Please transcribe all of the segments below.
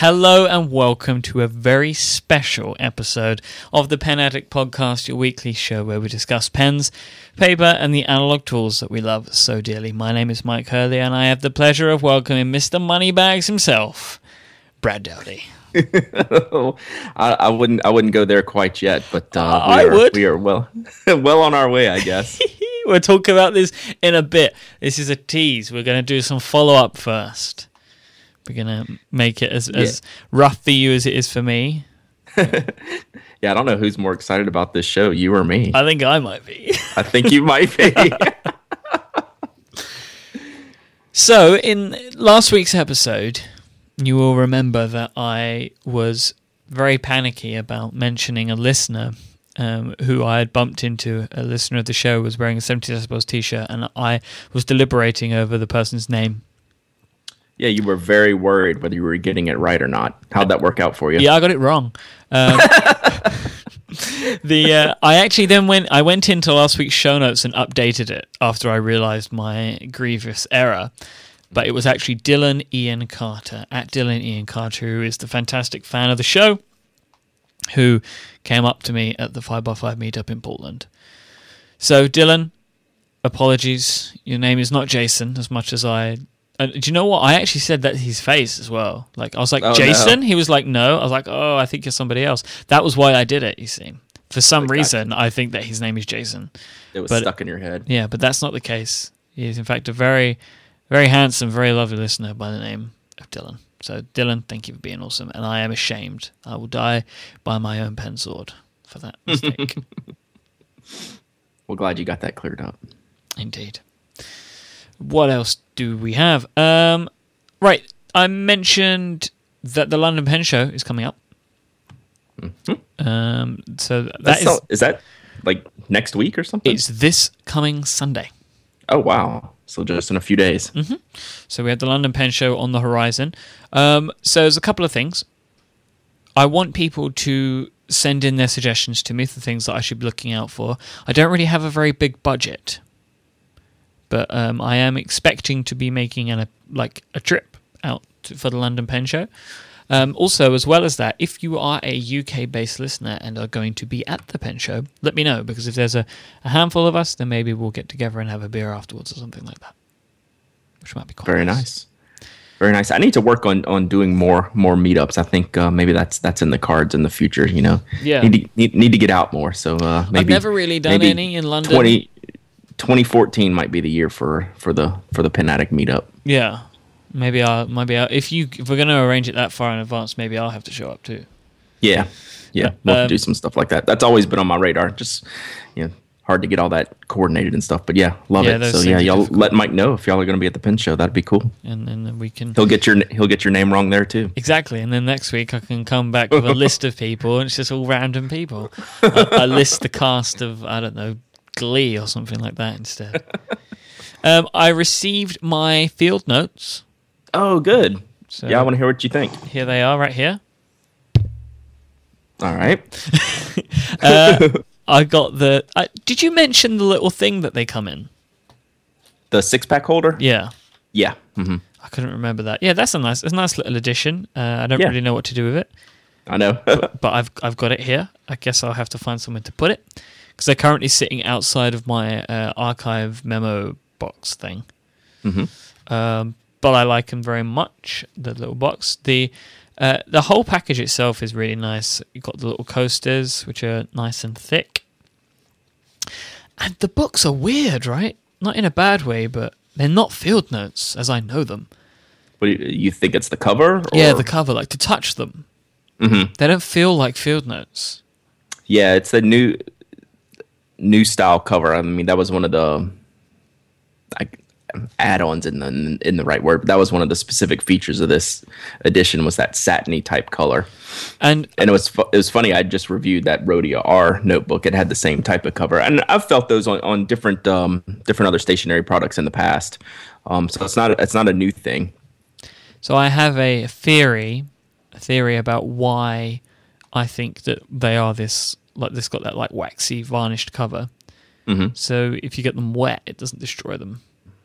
Hello and welcome to a very special episode of the Pen Addict Podcast, your weekly show where we discuss pens, paper, and the analog tools that we love so dearly. My name is Myke Hurley, and I have the pleasure of welcoming Mr. Moneybags himself, Brad Dowdy. I, I wouldn't. I wouldn't go there quite yet, but uh, Uh, we I are, would. We are well, well on our way, I guess. we'll talk about this in a bit. This is a tease. We're going to do some follow up first. We're going to make it as, as rough for you as it is for me. yeah, I don't know who's more excited about this show, you or me. I think I might be. I think you might be. So, in last week's episode, you will remember that I was very panicky about mentioning a listener um, who I had bumped into. A listener of the show was wearing a 70 Decibels t shirt, and I was deliberating over the person's name. Yeah, you were very worried whether you were getting it right or not. How'd that work out for you? Yeah, I got it wrong. Um, the uh, I actually then went I went into last week's show notes and updated it after I realised my grievous error. But it was actually Dillon Ian Carter at Dillon Ian Carter, who is the fantastic fan of the show, who came up to me at the five x five meetup in Portland. So Dillon, apologies. Your name is not Jason, as much as I. Uh, do you know what? I actually said that his face as well. Like I was like Oh, no. Jason. He was like no. I was like oh, I think you're somebody else. That was why I did it. You see, for some reason, I think that his name is Jason. it was but- stuck in your head. Yeah, but that's not the case. He is in fact a very, very handsome, very lovely listener by the name of Dillon. So Dillon, thank you for being awesome, and I am ashamed. I will die by my own pen sword for that mistake. Well, glad you got that cleared up. Indeed. What else do we have? Um, right, I mentioned that the London Pen Show is coming up. Um, so that That's is is that like next week or something? it's this coming Sunday. oh wow! So just in a few days. So we have the London Pen Show on the horizon. Um, so there's a couple of things. I want people to send in their suggestions to me for things that I should be looking out for. I don't really have a very big budget, but um, I am expecting to be making an, a like a trip out to, for the London Pen Show. Um, also, as well as that, if you are a UK-based listener and are going to be at the Pen Show, let me know because if there's a, a handful of us, then maybe we'll get together and have a beer afterwards or something like that, which might be quite Very nice. Very nice. I need to work on on doing more more meetups. I think uh, maybe that's that's in the cards in the future. You know. Yeah. Need to need, need to get out more. So uh, maybe I've never really done any in London. 20, 2014 might be the year for for the for the Pen Addict meetup. Yeah, maybe I'll maybe I'll, if you if we're going to arrange it that far in advance, maybe I'll have to show up too. Yeah, yeah, we'll have Um, to do some stuff like that. That's always been on my radar. Just you know, hard to get all that coordinated and stuff. But yeah, love Yeah, it. So yeah, y'all difficult. let Myke know if y'all are going to be at the pin show. That'd be cool. And then we can He'll get your he'll get your name wrong there too. exactly. And then next week I can come back with a list of people, and it's just all random people. I, I list the cast of I don't know Glee or something like that instead. Um, I received my field notes. Oh, good. So yeah, I want to hear what you think. here they are, right here. All right. Uh, I got the. I, did you mention the little thing that they come in? The six pack holder. Yeah. Yeah. hmm I couldn't remember that. Yeah, that's a nice, it's a nice little addition. Uh, I don't Yeah. really know what to do with it, I know. but I've I've got it here. I guess I'll have to find somewhere to put it because they're currently sitting outside of my uh, archive memo box thing. Mhm. Um, but I like them very much. The little box, the uh, the whole package itself is really nice. You've got the little coasters, which are nice and thick, and the books are weird, right? Not in a bad way, but they're not field notes as I know them. what you, you think it's the cover? Or? Yeah, the cover, like to touch them. Mhm. They don't feel like field notes. Yeah, it's the new new style cover. I mean, that was one of the like add-ons in the in the right word, but that was one of the specific features of this edition was that satiny type color. And And it was fu- it was funny. I just reviewed that Rhodia R notebook. It had the same type of cover, and I've felt those on, on different um, different other stationary products in the past. Um, so it's not it's not a new thing. so I have a theory, a theory about why I think that they are this like this got that like waxy varnished cover. Mhm. So if you get them wet, it doesn't destroy them.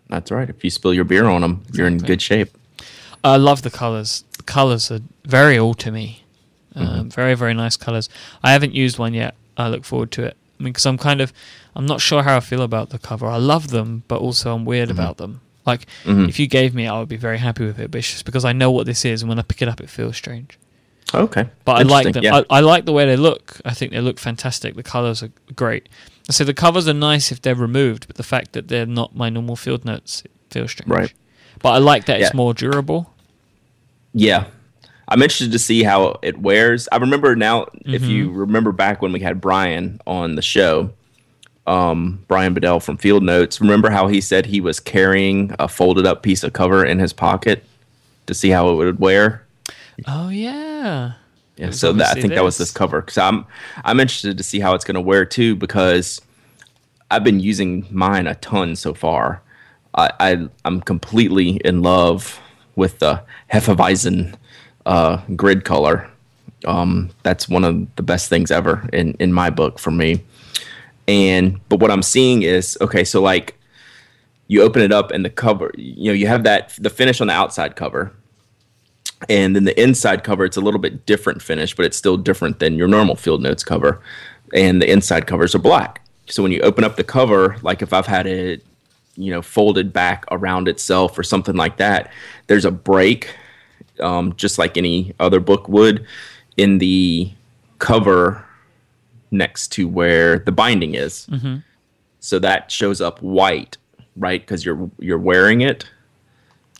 That's right. If you spill your beer on them, you're in good shape. I love the colors. The colors are very autumny. Um, Very very nice colors. I haven't used one yet. I look forward to it. I mean, because I'm kind of, I'm not sure how I feel about the cover. I love them, but also I'm weird about them. Like, Mhm. if you gave me I would be very happy with it. But it's just because I know what this is, and when I pick it up, it feels strange. Okay. But I like them. Yeah. I, I like the way they look. I think they look fantastic. The colors are great. So the covers are nice if they're removed, but the fact that they're not my normal field notes feels strange. Right. But I like that it's more durable. Yeah. I'm interested to see how it wears. I remember now, if you Mm-hmm. remember back when we had Brian on the show, um, Bryan Bedell from Field Notes, remember how he said he was carrying a folded up piece of cover in his pocket to see how it would wear? Oh yeah. Yeah, It's so that, I think that was this. this cover. Because I'm I'm interested to see how it's going to wear too. Because I've been using mine a ton so far. I, I I'm completely in love with the Hefeweizen uh, grid color. Um, that's one of the best things ever in in my book for me. And but what I'm seeing is okay. So like you open it up and the cover, you know, you have that the finish on the outside cover and then the inside cover it's a little bit different finish but it's still different than your normal field notes cover. And the inside covers are black. So when you open up the cover like if i've had it you know folded back around itself or something like that there's a break um, just like any other book would in the cover next to where the binding is. So that shows up white right? Because you're you're wearing it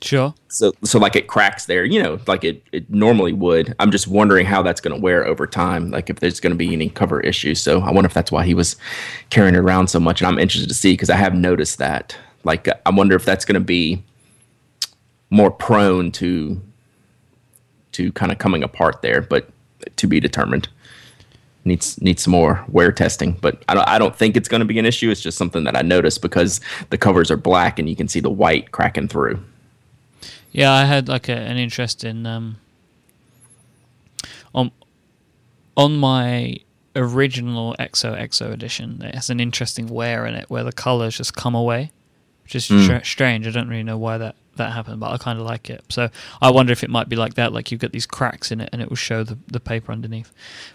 Sure. so so like it cracks there you know like it, it normally would. I'm just wondering how that's going to wear over time like if there's going to be any cover issues. So i wonder if that's why he was carrying it around so much and i'm interested to see because i have noticed that. Like i wonder if that's going to be more prone to to kind of coming apart there but to be determined. Needs needs some more wear testing but i don't, I don't think it's going to be an issue. It's just something that i noticed because the covers are black and you can see the white cracking through Yeah, I had like a, an interest in um on on my original EXO EXO edition. It has an interesting wear in it where the colors just come away, which is Mm. str- strange. I don't really know why that that happened, but I kind of like it. So I wonder if it might be like that, like you get these cracks in it and it will show the the paper underneath.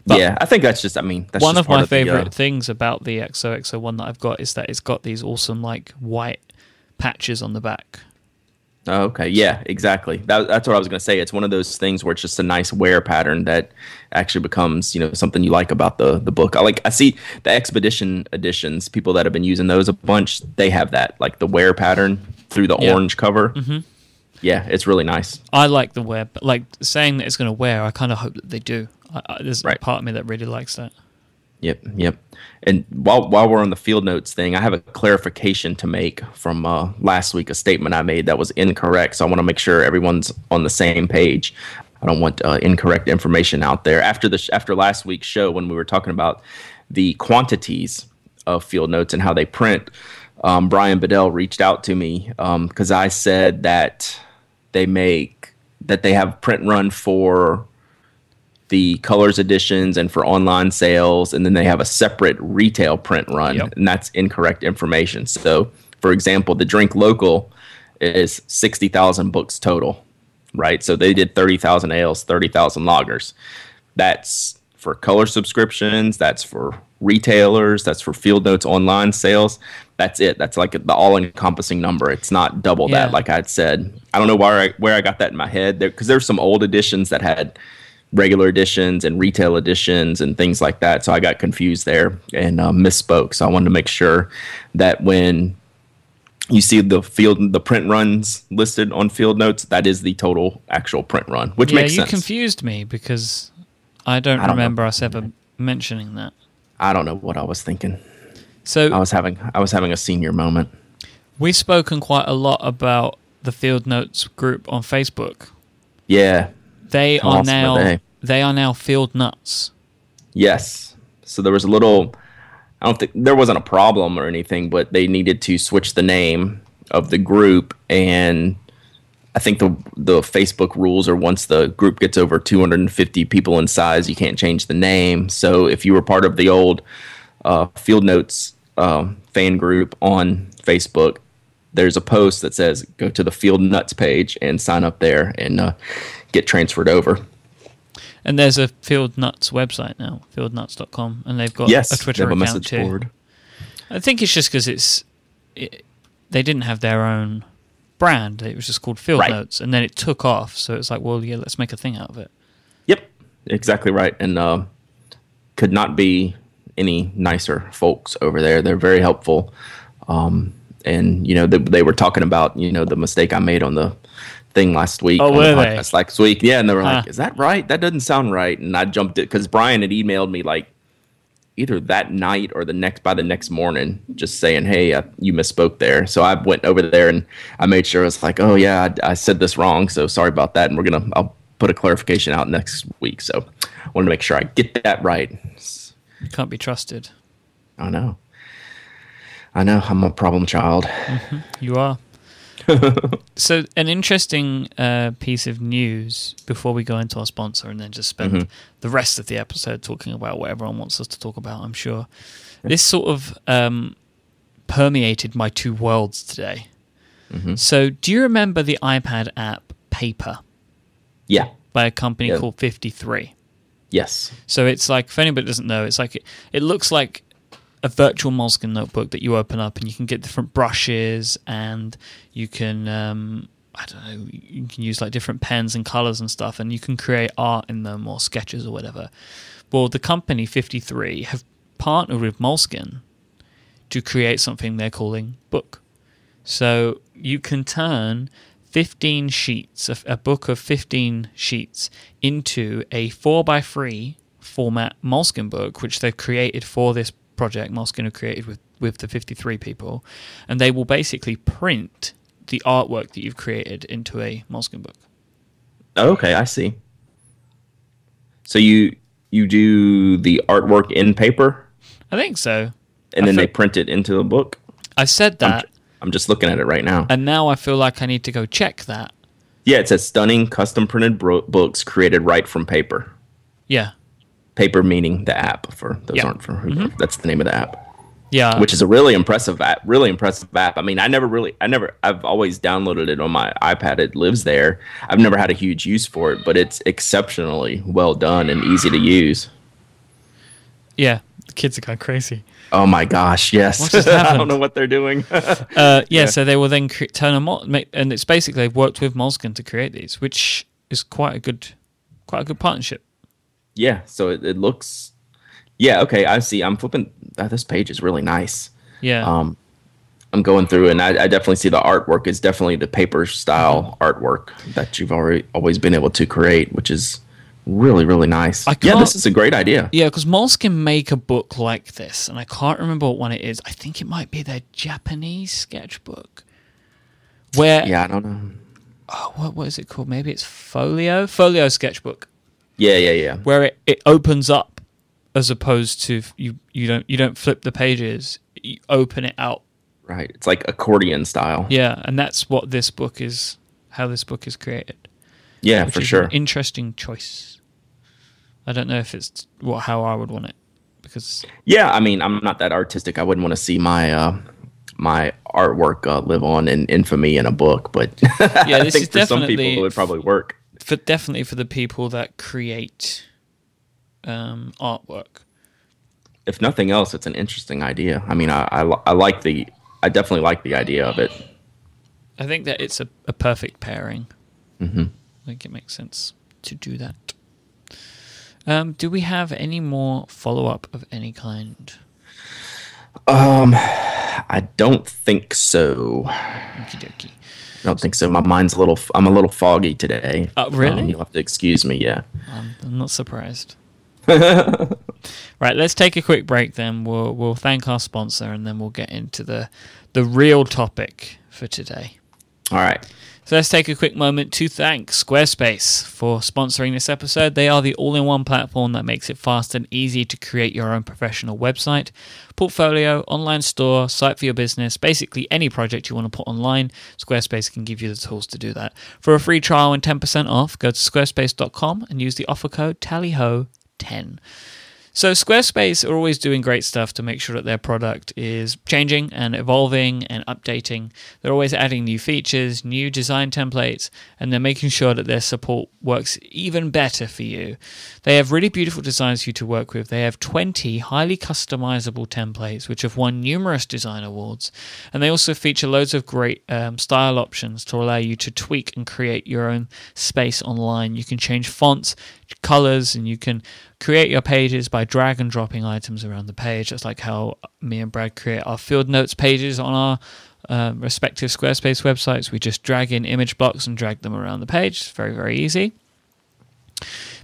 But yeah, I think that's just. I mean, that's one of my the, favorite uh, things about the EXO EXO one that I've got is that it's got these awesome like white patches on the back. Oh, okay, yeah, exactly. That, that's what I was going to say. It's one of those things where it's just a nice wear pattern that actually becomes, you know, something you like about the the book. I like. I see the expedition editions. People that have been using those a bunch, they have that like the wear pattern through the Yeah. orange cover. Mm-hmm. Yeah, it's really nice. I like the wear, but like saying that it's going to wear, I kind of hope that they do. I, I, there's Right. a part of me that really likes that. Yep, yep. And while while we're on the field notes thing, I have a clarification to make from uh, last week. A statement I made that was incorrect, so I want to make sure everyone's on the same page. I don't want uh, incorrect information out there. After the sh- after last week's show, when we were talking about the quantities of field notes and how they print, um, Bryan Bedell reached out to me because I said that they make that they have print run for the colors editions and for online sales and then they have a separate retail print run Yep. and that's incorrect information. So for example the drink local is 60,000 books total right? So they did 30,000 ales 30,000 lagers. that's for color subscriptions that's for retailers that's for field notes online sales. That's it. That's like the all encompassing number. It's not double Yeah. that like i'd said. I don't know where i where i got that in my head. There because there's some old editions that had regular editions and retail editions and things like that. So I got confused there and uh, misspoke. So I wanted to make sure that when you see the field, the print runs listed on field notes, that is the total actual print run, which yeah, makes you confused me because I don't, I don't know. remember us ever mentioning that. I don't know what I was thinking. So I was having I was having a senior moment. we've spoken quite a lot about the Field Notes group on Facebook. Yeah. They are awesome now they? they are now Field Nuts. Yes. So there was a little. I don't think there wasn't a problem or anything, but they needed to switch the name of the group, and I think the the Facebook rules are once the group gets over 250 people in size, you can't change the name. So if you were part of the old uh, Field Notes um fan group on Facebook, there's a post that says go to the Field Nuts page and sign up there and uh, get transferred over. And there's a Field Nuts website now, fieldnuts.com, and they've got Yes, a Twitter have a account message too. board. I think it's just because it's it, they didn't have their own brand. It was just called Field Right. Notes, and then it took off. So it's like, well, yeah, let's make a thing out of it. Yep, exactly right. And uh, could not be any nicer folks over there. They're very helpful. Um, and you know, they, they were talking about you know the mistake I made on the thing last week. Oh, on the were they? last week? Yeah, and they were like, "Is that right? That doesn't sound right." And I jumped it because Bryan had emailed me like either that night or the next by the next morning, just saying, "Hey, uh, you misspoke there." So I went over there and I made sure I was like, "Oh yeah, I, I said this wrong, so sorry about that." And we're gonna I'll put a clarification out next week. So I wanted to make sure I get that right. You can't be trusted. I know, I know, I'm a problem child. You are. so, an interesting uh, piece of news before we go into our sponsor and then just spend Mm-hmm. the rest of the episode talking about what everyone wants us to talk about, I'm sure. This sort of um, permeated my two worlds today. Mm-hmm. So, do you remember the iPad app Paper Yeah. by a company Yeah. called FiftyThree? Yes. So it's like, if anybody doesn't know, it's like it looks like a virtual Moleskine notebook that you open up and you can get different brushes and you can, um, I don't know, you can use like different pens and colors and stuff and you can create art in them or sketches or whatever. Well, the company FiftyThree have partnered with Moleskine to create something they're calling Book. So you can turn 15 sheets, a, a book of 15 sheets, into a 4x3 format Moleskine book, which they've created for this project. Moleskine have created with, with the FiftyThree people. And they will basically print the artwork that you've created into a Moleskine book. Oh, okay, I see. So you you do the artwork in paper I think so. and I then fe- they print it into a book. I said I'm, that, I'm just looking at it right now. and now I feel like I need to go check that. Yeah, it says stunning custom printed bro- books created right from paper. Yeah. Paper meaning the app for those Yeah. aren't for who that's the name of the app. Yeah. Which is a really impressive app. Really impressive app. I mean, I never really I never I've always downloaded it on my iPad. It lives there. I've never had a huge use for it, but it's exceptionally well done and easy to use. yeah. The kids are going crazy. Oh my gosh, yes. I don't know what they're doing. Uh, yeah, so they will then cre- turn mol- make, and it's basically they've worked with Moleskine to create these, which is quite a good, quite a good partnership. Yeah, so it, it looks Yeah, okay, I see. I'm flipping uh, this page is really nice. Yeah, Um I'm going through and I, I definitely see the artwork is definitely the paper style Mm-hmm. artwork that you've already always been able to create, which is really, really nice. Yeah, this is a great idea. yeah, because Moleskine make a book like this, and I can't remember what one it is. I think it might be their Japanese sketchbook, where Yeah, I don't know. oh, what what is it called? Maybe it's Folio, Folio sketchbook, Yeah, yeah, yeah. where it, it opens up as opposed to you you don't you don't flip the pages, you open it out Right. It's like accordion style. Yeah, and that's what this book is. How this book is created. Yeah, for sure. Interesting choice. I don't know if it's what how I would want it because Yeah, I mean, I'm not that artistic. I wouldn't want to see my uh, my artwork uh, live on in infamy in a book, but Yeah, I this think is for some people it would probably work. For definitely for the people that create um, artwork. If nothing else, it's an interesting idea. I mean, I, I, I like the, I definitely like the idea of it. I think that it's a, a perfect pairing. Mm-hmm. I think it makes sense to do that. Um, do we have any more follow up of any kind? Um, I don't think so. I Okie dokie. Don't think so. My mind's a little, I'm a little foggy today. Oh, really? Um, you'll have to excuse me. Yeah. Um, I'm not surprised. right, let's take a quick break. Then we'll we'll thank our sponsor, and then we'll get into the the real topic for today. All right. So let's take a quick moment to thank Squarespace for sponsoring this episode. They are the all in one platform that makes it fast and easy to create your own professional website, portfolio, online store, site for your business, basically any project you want to put online. Squarespace can give you the tools to do that. For a free trial and 10% off, go to squarespace.com and use the offer code TALLYHO10. So Squarespace are always doing great stuff to make sure that their product is changing and evolving and updating. They're always adding new features, new design templates, and they're making sure that their support works even better for you. They have really beautiful designs for you to work with. They have 20 highly customizable templates which have won numerous design awards, and they also feature loads of great um, style options to allow you to tweak and create your own space online. You can change fonts, colors, and you can create your pages by drag and dropping items around the page. That's like how me and Brad create our field notes pages on our uh, respective Squarespace websites. We just drag in image blocks and drag them around the page. It's very, very easy.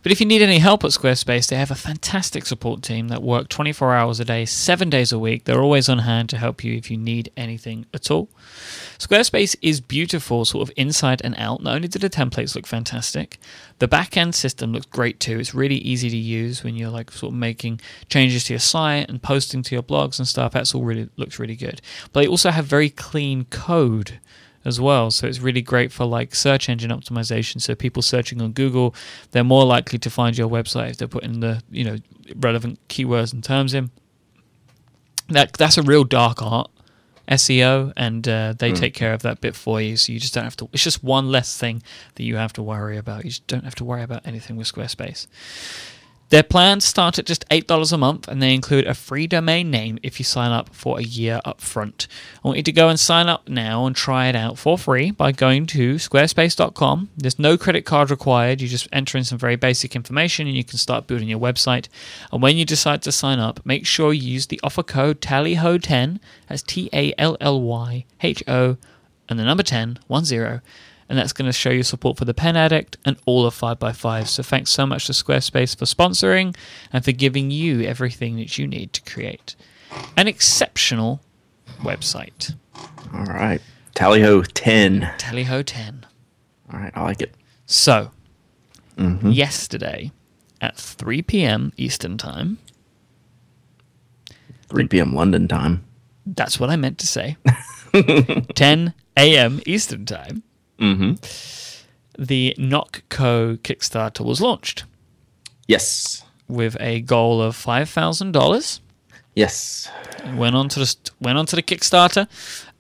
But if you need any help at Squarespace, they have a fantastic support team that work 24 hours a day, seven days a week. They're always on hand to help you if you need anything at all. Squarespace is beautiful, sort of inside and out. Not only do the templates look fantastic, the back end system looks great too. It's really easy to use when you're like sort of making changes to your site and posting to your blogs and stuff. That's all really looks really good. But they also have very clean code as well. So it's really great for like search engine optimization. So people searching on Google, they're more likely to find your website if they're putting the you know relevant keywords and terms in. That that's a real dark art. SEO, and uh, they mm. take care of that bit for you. So you just don't have to. It's just one less thing that you have to worry about. You just don't have to worry about anything with Squarespace. Their plans start at just $8 a month and they include a free domain name if you sign up for a year up front. I want you to go and sign up now and try it out for free by going to squarespace.com. There's no credit card required. You just enter in some very basic information and you can start building your website. And when you decide to sign up, make sure you use the offer code TALLYHO10, that's T A L L Y H O, and the number 10, 10 and that's going to show your support for the Pen Addict and all of 5x5. So thanks so much to Squarespace for sponsoring and for giving you everything that you need to create an exceptional website. All right. Tallyho 10. Tallyho 10. All right, I like it. So, mm-hmm. yesterday at 3 p.m. Eastern Time, 3 p.m. London time. That's what I meant to say. 10 a.m. Eastern Time. Mm-hmm. The Nock Co. Kickstarter was launched. Yes. With a goal of five thousand dollars. Yes. Went on to the went on to the Kickstarter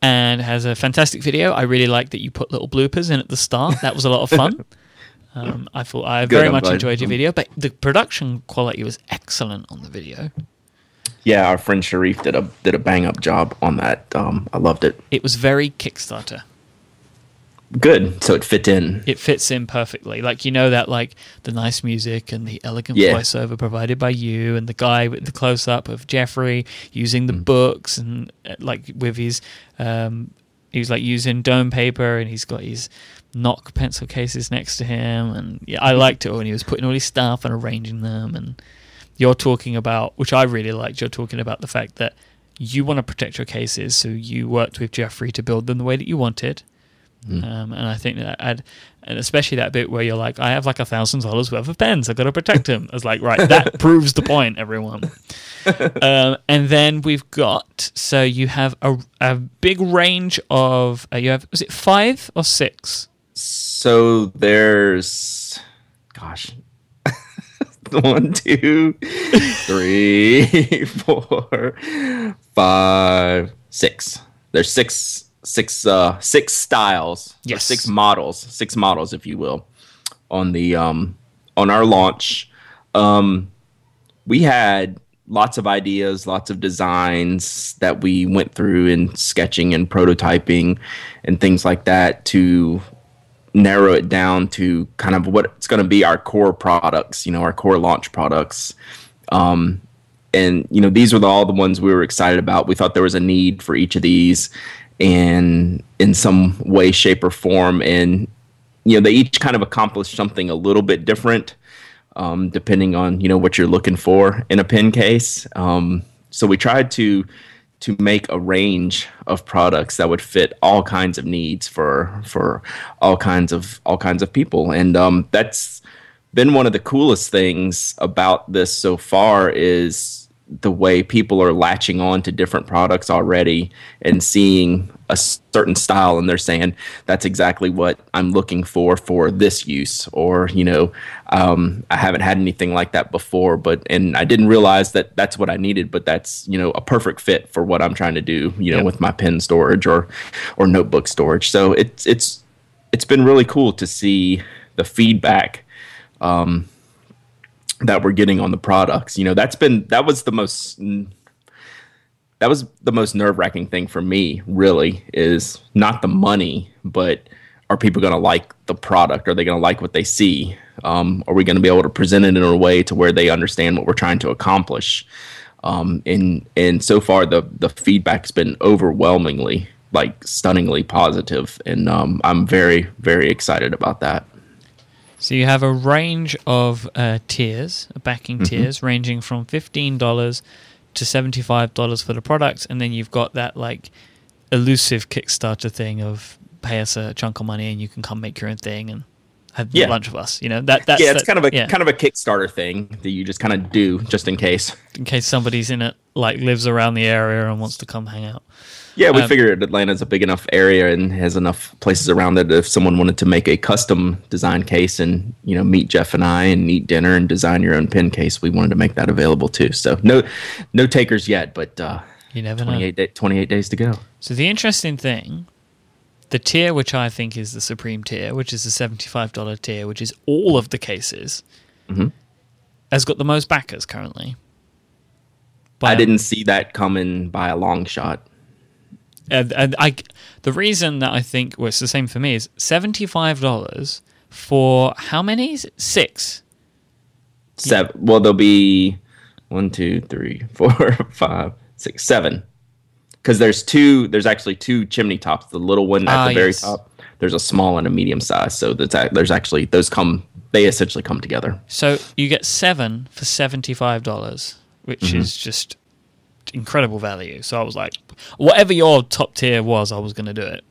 and has a fantastic video. I really like that you put little bloopers in at the start. That was a lot of fun. um, I thought I Good, very I'm much glad. enjoyed your video, but the production quality was excellent on the video. Yeah, our friend Sharif did a did a bang up job on that. Um, I loved it. It was very Kickstarter good so it fit in it fits in perfectly like you know that like the nice music and the elegant yeah. voiceover provided by you and the guy with the close-up of jeffrey using the mm. books and uh, like with his um he was like using Doane paper and he's got his Nock pencil cases next to him and yeah i liked it when he was putting all his stuff and arranging them and you're talking about which i really liked you're talking about the fact that you want to protect your cases so you worked with jeffrey to build them the way that you wanted Mm. Um, and I think that I'd, and especially that bit where you're like, I have like a thousand dollars worth of pens. I've got to protect him. I was like, right, that proves the point, everyone. um, and then we've got, so you have a, a big range of, uh, you have, was it five or six? So there's, gosh, one, two, three, four, five, six. There's six six uh six styles yes. six models six models if you will on the um on our launch. Um we had lots of ideas lots of designs that we went through in sketching and prototyping and things like that to narrow it down to kind of what it's going to be our core products you know our core launch products. Um and you know these were the, all the ones we were excited about. We thought there was a need for each of these and in some way, shape, or form. And you know, they each kind of accomplish something a little bit different, um, depending on you know what you're looking for in a pen case. Um, so we tried to to make a range of products that would fit all kinds of needs for for all kinds of all kinds of people, and um, that's been one of the coolest things about this so far is the way people are latching on to different products already and seeing a certain style and they're saying that's exactly what I'm looking for for this use or you know um, I haven't had anything like that before but and I didn't realize that that's what I needed but that's you know a perfect fit for what I'm trying to do you know yep. with my pen storage or or notebook storage so it's it's it's been really cool to see the feedback um, that we're getting on the products. You know, that's been that was the most that was the most nerve wracking thing for me. Really, is not the money, but are people going to like the product? Are they going to like what they see? Um, are we going to be able to present it in a way to where they understand what we're trying to accomplish? Um, and and so far the the feedback's been overwhelmingly like stunningly positive, and um, I'm very very excited about that. So you have a range of uh, tiers, backing mm-hmm. tiers, ranging from fifteen dollars to seventy five dollars for the product, and then you've got that like elusive Kickstarter thing of pay us a chunk of money and you can come make your own thing and have yeah. lunch with us. You know that that's yeah, it's that, kind of a yeah. kind of a Kickstarter thing that you just kind of do just in case. In case somebody's in it, like lives around the area and wants to come hang out. Yeah, we um, figured Atlanta's a big enough area and has enough places around that if someone wanted to make a custom design case and you know meet Jeff and I and eat dinner and design your own pen case, we wanted to make that available too. So no, no takers yet, but uh, you never 28 know. Day, 28 days to go. So the interesting thing, the tier which I think is the supreme tier, which is the seventy-five dollar tier, which is all of the cases, mm-hmm. has got the most backers currently. I didn't see that coming by a long shot and, and I, the reason that I think well, it's the same for me is seventy five dollars for how many? Six. Seven. Well, there'll be one, two, three, four, five, six, seven. Because there's two. There's actually two chimney tops. The little one at the very yes. top. There's a small and a medium size. So that's there's actually those come. They essentially come together. So you get seven for seventy five dollars, which mm-hmm. is just incredible value. So I was like, whatever your top tier was, I was going to do it.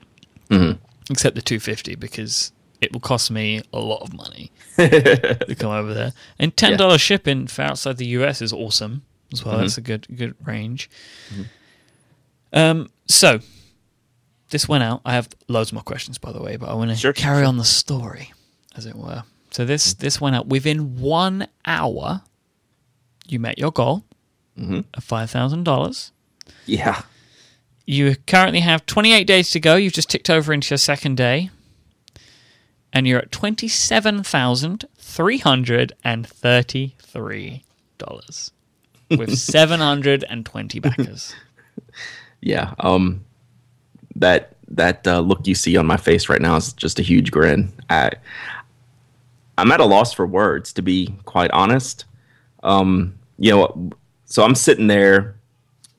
Mm-hmm. Except the 250 because it will cost me a lot of money to come over there. And ten dollars yeah. shipping for outside the US is awesome as well. Mm-hmm. That's a good good range. Mm-hmm. Um, so this went out. I have loads more questions, by the way, but I want to sure, carry on the story, as it were. So this this went out within one hour. You met your goal mm-hmm. of $5,000. Yeah. You currently have 28 days to go. You've just ticked over into your second day. And you're at $27,333 with 720 backers. Yeah. Um, that that uh, look you see on my face right now is just a huge grin. I, I'm at a loss for words, to be quite honest. Um, you know, so I'm sitting there.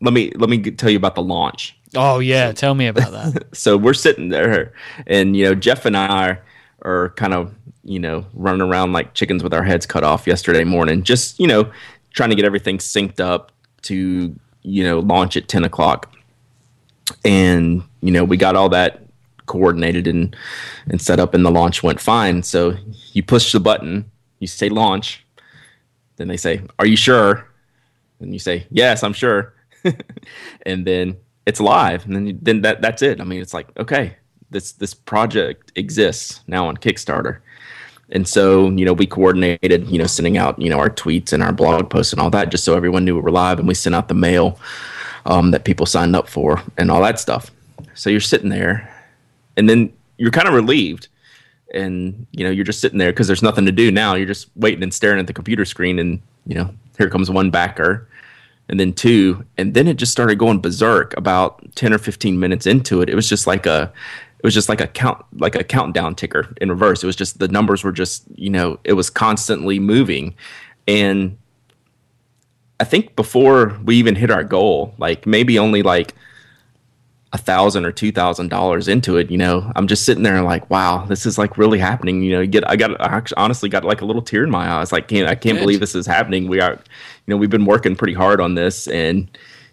Let me let me tell you about the launch. Oh yeah, tell me about that. so we're sitting there, and you know Jeff and I are, are kind of you know running around like chickens with our heads cut off yesterday morning, just you know trying to get everything synced up to you know launch at ten o'clock, and you know we got all that coordinated and and set up, and the launch went fine. So you push the button, you say launch, then they say, "Are you sure?" And you say yes i'm sure. And then it's live. And then then that that's it. I mean it's like okay this this project exists now on kickstarter. And so you know we coordinated you know sending out you know our tweets and our blog posts and all that just so everyone knew we were live and we sent out the mail um, that people signed up for and all that stuff. So you're sitting there and then you're kind of relieved. And you know you're just sitting there because there's nothing to do now. You're just waiting and staring at the computer screen and you know here comes one backer and then two and then it just started going berserk about 10 or 15 minutes into it. It was just like a it was just like a count like a countdown ticker in reverse. It was just the numbers were just you know it was constantly moving. And i think before we even hit our goal like maybe only like a thousand or two thousand dollars into it, you know, I'm just sitting there like, wow, this is like really happening. You know, you get I got I actually honestly got like a little tear in my eyes. Like, can't I can't Good. believe this is happening. We are, you know, we've been working pretty hard on this, and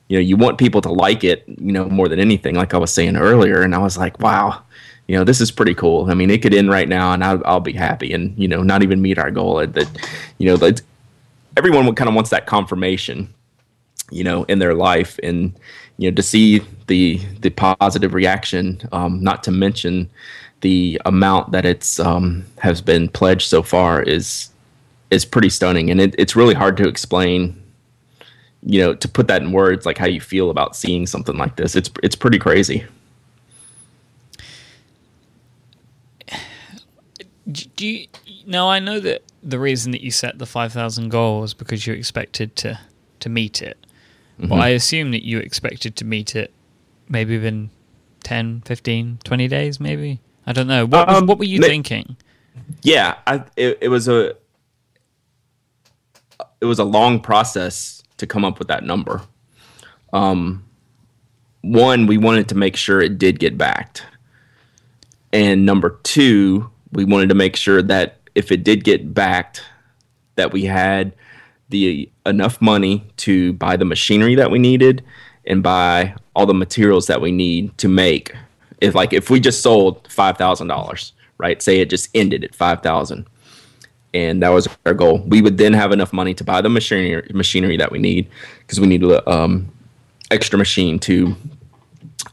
you know, you want people to like it, you know, more than anything. Like I was saying earlier, and I was like, wow, you know, this is pretty cool. I mean, it could end right now, and I'll, I'll be happy, and you know, not even meet our goal. Uh, that you know, that everyone kind of wants that confirmation you know, in their life, and you know, to see the the positive reaction, um, not to mention the amount that it's um, has been pledged so far is is pretty stunning, and it, it's really hard to explain. You know, to put that in words, like how you feel about seeing something like this, it's it's pretty crazy. Do you, now I know that the reason that you set the five thousand goal was because you expected to to meet it, mm-hmm. but I assume that you expected to meet it maybe within 10, 15, 20 days, maybe. I don't know. What, um, what were you thinking? Yeah, I, it, it was a it was a long process to come up with that number. Um, one, we wanted to make sure it did get backed, and number two, we wanted to make sure that if it did get backed, that we had the enough money to buy the machinery that we needed and buy all the materials that we need to make if like if we just sold five thousand dollars, right? Say it just ended at five thousand, and that was our goal. We would then have enough money to buy the machinery machinery that we need because we need a um, extra machine to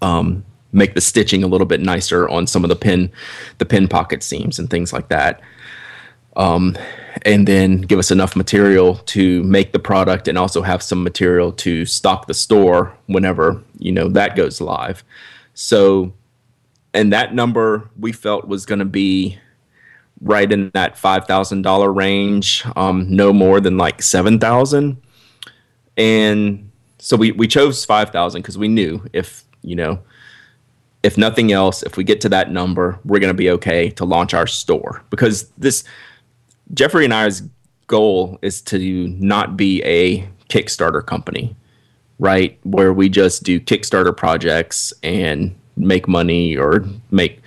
um, make the stitching a little bit nicer on some of the pin the pin pocket seams and things like that. Um, and then give us enough material to make the product and also have some material to stock the store whenever you know that goes live so and that number we felt was going to be right in that five thousand dollar range, um, no more than like seven thousand. And so we we chose five thousand because we knew if you know if nothing else, if we get to that number, we're going to be okay to launch our store because this Jeffrey and I's goal is to not be a Kickstarter company, right? Where we just do Kickstarter projects and make money or make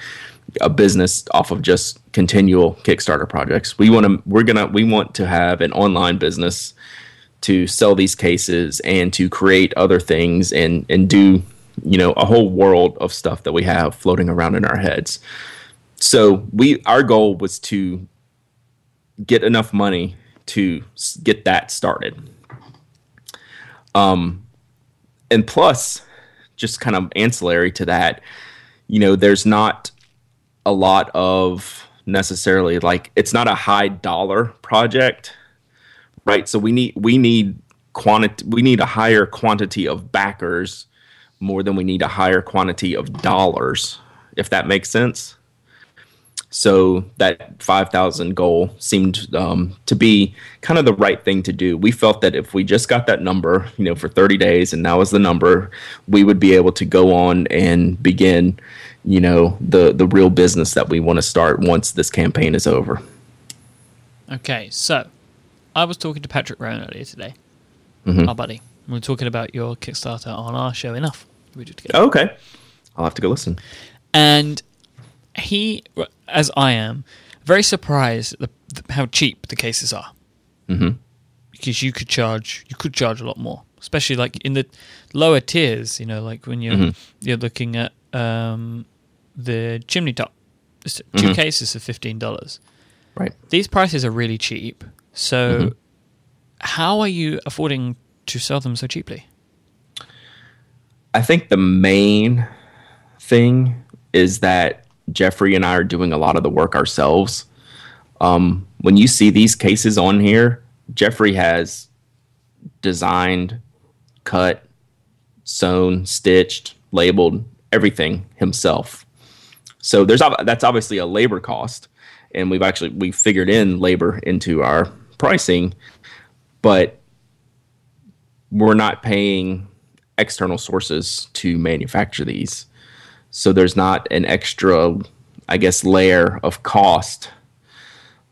a business off of just continual Kickstarter projects. We want to we're gonna we want to have an online business to sell these cases and to create other things and and do you know a whole world of stuff that we have floating around in our heads. So we our goal was to get enough money to get that started. Um, and plus, just kind of ancillary to that, you know, there's not a lot of necessarily like it's not a high dollar project, right? So we need we need quantity we need a higher quantity of backers more than we need a higher quantity of dollars, if that makes sense. So that 5,000 goal seemed um, to be kind of the right thing to do. We felt that if we just got that number, you know, for 30 days and that was the number, we would be able to go on and begin, you know, the, the real business that we want to start once this campaign is over. Okay, so I was talking to Patrick Rhone earlier today, mm-hmm. our buddy. We were talking about your Kickstarter on our show enough. We did together. Okay. I'll have to go listen. And he, as I am, very surprised at the, how cheap the cases are. Mm-hmm. Because you could charge, you could charge a lot more, especially like in the lower tiers. You know, like when you're mm-hmm. you're looking at um, the chimney top, 2 mm-hmm. cases for fifteen dollars. Right. These prices are really cheap. So, mm-hmm. how are you affording to sell them so cheaply? I think the main thing is that Jeffrey and I are doing a lot of the work ourselves. Um, when you see these cases on here, Jeffrey has designed, cut, sewn, stitched, labeled everything himself. So there's that's obviously a labor cost, and we've actually we figured in labor into our pricing, but we're not paying external sources to manufacture these. So there's not an extra, I guess, layer of cost.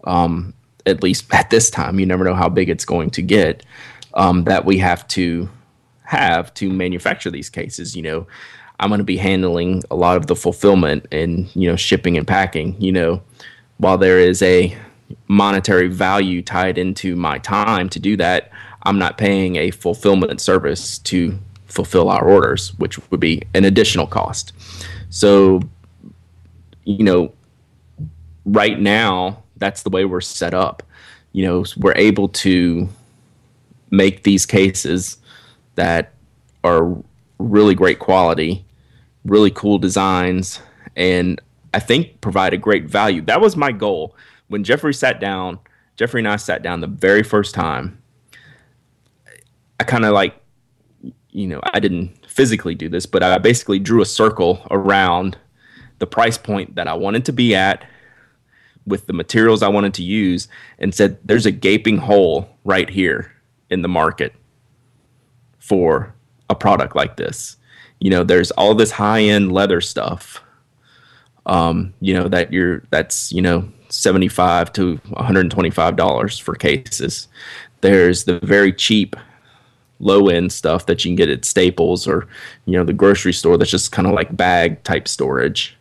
Um, at least at this time, you never know how big it's going to get. Um, that we have to have to manufacture these cases. You know, I'm going to be handling a lot of the fulfillment and you know shipping and packing. You know, while there is a monetary value tied into my time to do that, I'm not paying a fulfillment service to fulfill our orders, which would be an additional cost. So, you know, right now, that's the way we're set up. You know, we're able to make these cases that are really great quality, really cool designs, and I think provide a great value. That was my goal when Jeffrey sat down. Jeffrey and I sat down the very first time. I kind of like, you know, I didn't physically do this, but I basically drew a circle around the price point that I wanted to be at with the materials I wanted to use and said, there's a gaping hole right here in the market for a product like this. You know, there's all this high end leather stuff. Um, you know, that you're that's, you know, 75 to 125 dollars for cases. There's the very cheap low end stuff that you can get at Staples or, you know, the grocery store that's just kind of like bag type storage.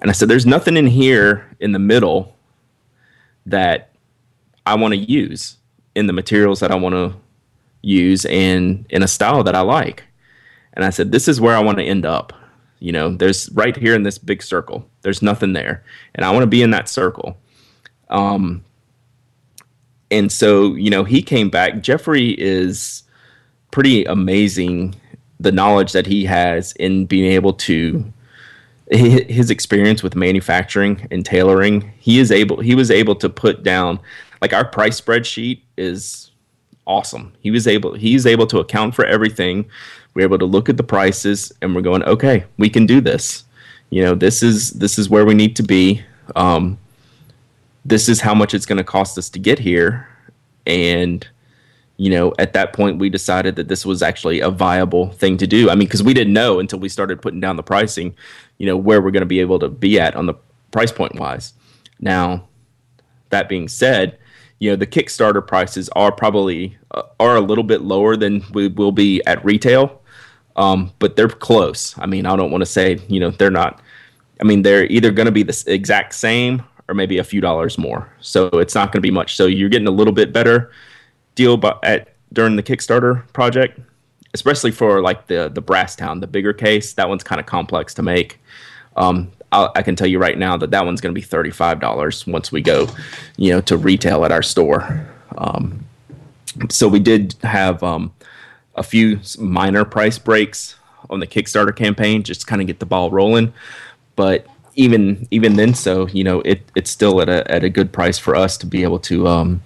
And I said, there's nothing in here in the middle that I want to use in the materials that I want to use and in a style that I like. And I said, this is where I want to end up. You know, there's right here in this big circle, there's nothing there. And I want to be in that circle. Um, and so, you know, he came back. Jeffrey is pretty amazing, the knowledge that he has in being able to his experience with manufacturing and tailoring. He is able he was able to put down like our price spreadsheet is awesome. He was able he's able to account for everything. We're able to look at the prices and we're going okay we can do this. You know this is this is where we need to be. Um, this is how much it's going to cost us to get here. And you know, at that point, we decided that this was actually a viable thing to do. I mean, because we didn't know until we started putting down the pricing, you know, where we're going to be able to be at on the price point wise. Now, that being said, you know, the Kickstarter prices are probably uh, are a little bit lower than we will be at retail, um, but they're close. I mean, I don't want to say, you know, they're not. I mean, they're either going to be the exact same or maybe a few dollars more. So it's not going to be much. So you're getting a little bit better deal but at during the Kickstarter project, especially for like the the Brasstown, the bigger case. That one's kind of complex to make. Um, i can tell you right now that that one's going to be thirty five dollars once we go, you know, to retail at our store. Um, so we did have um, a few minor price breaks on the Kickstarter campaign, just kind of get the ball rolling. But even even then, so you know, it it's still at a at a good price for us to be able to um,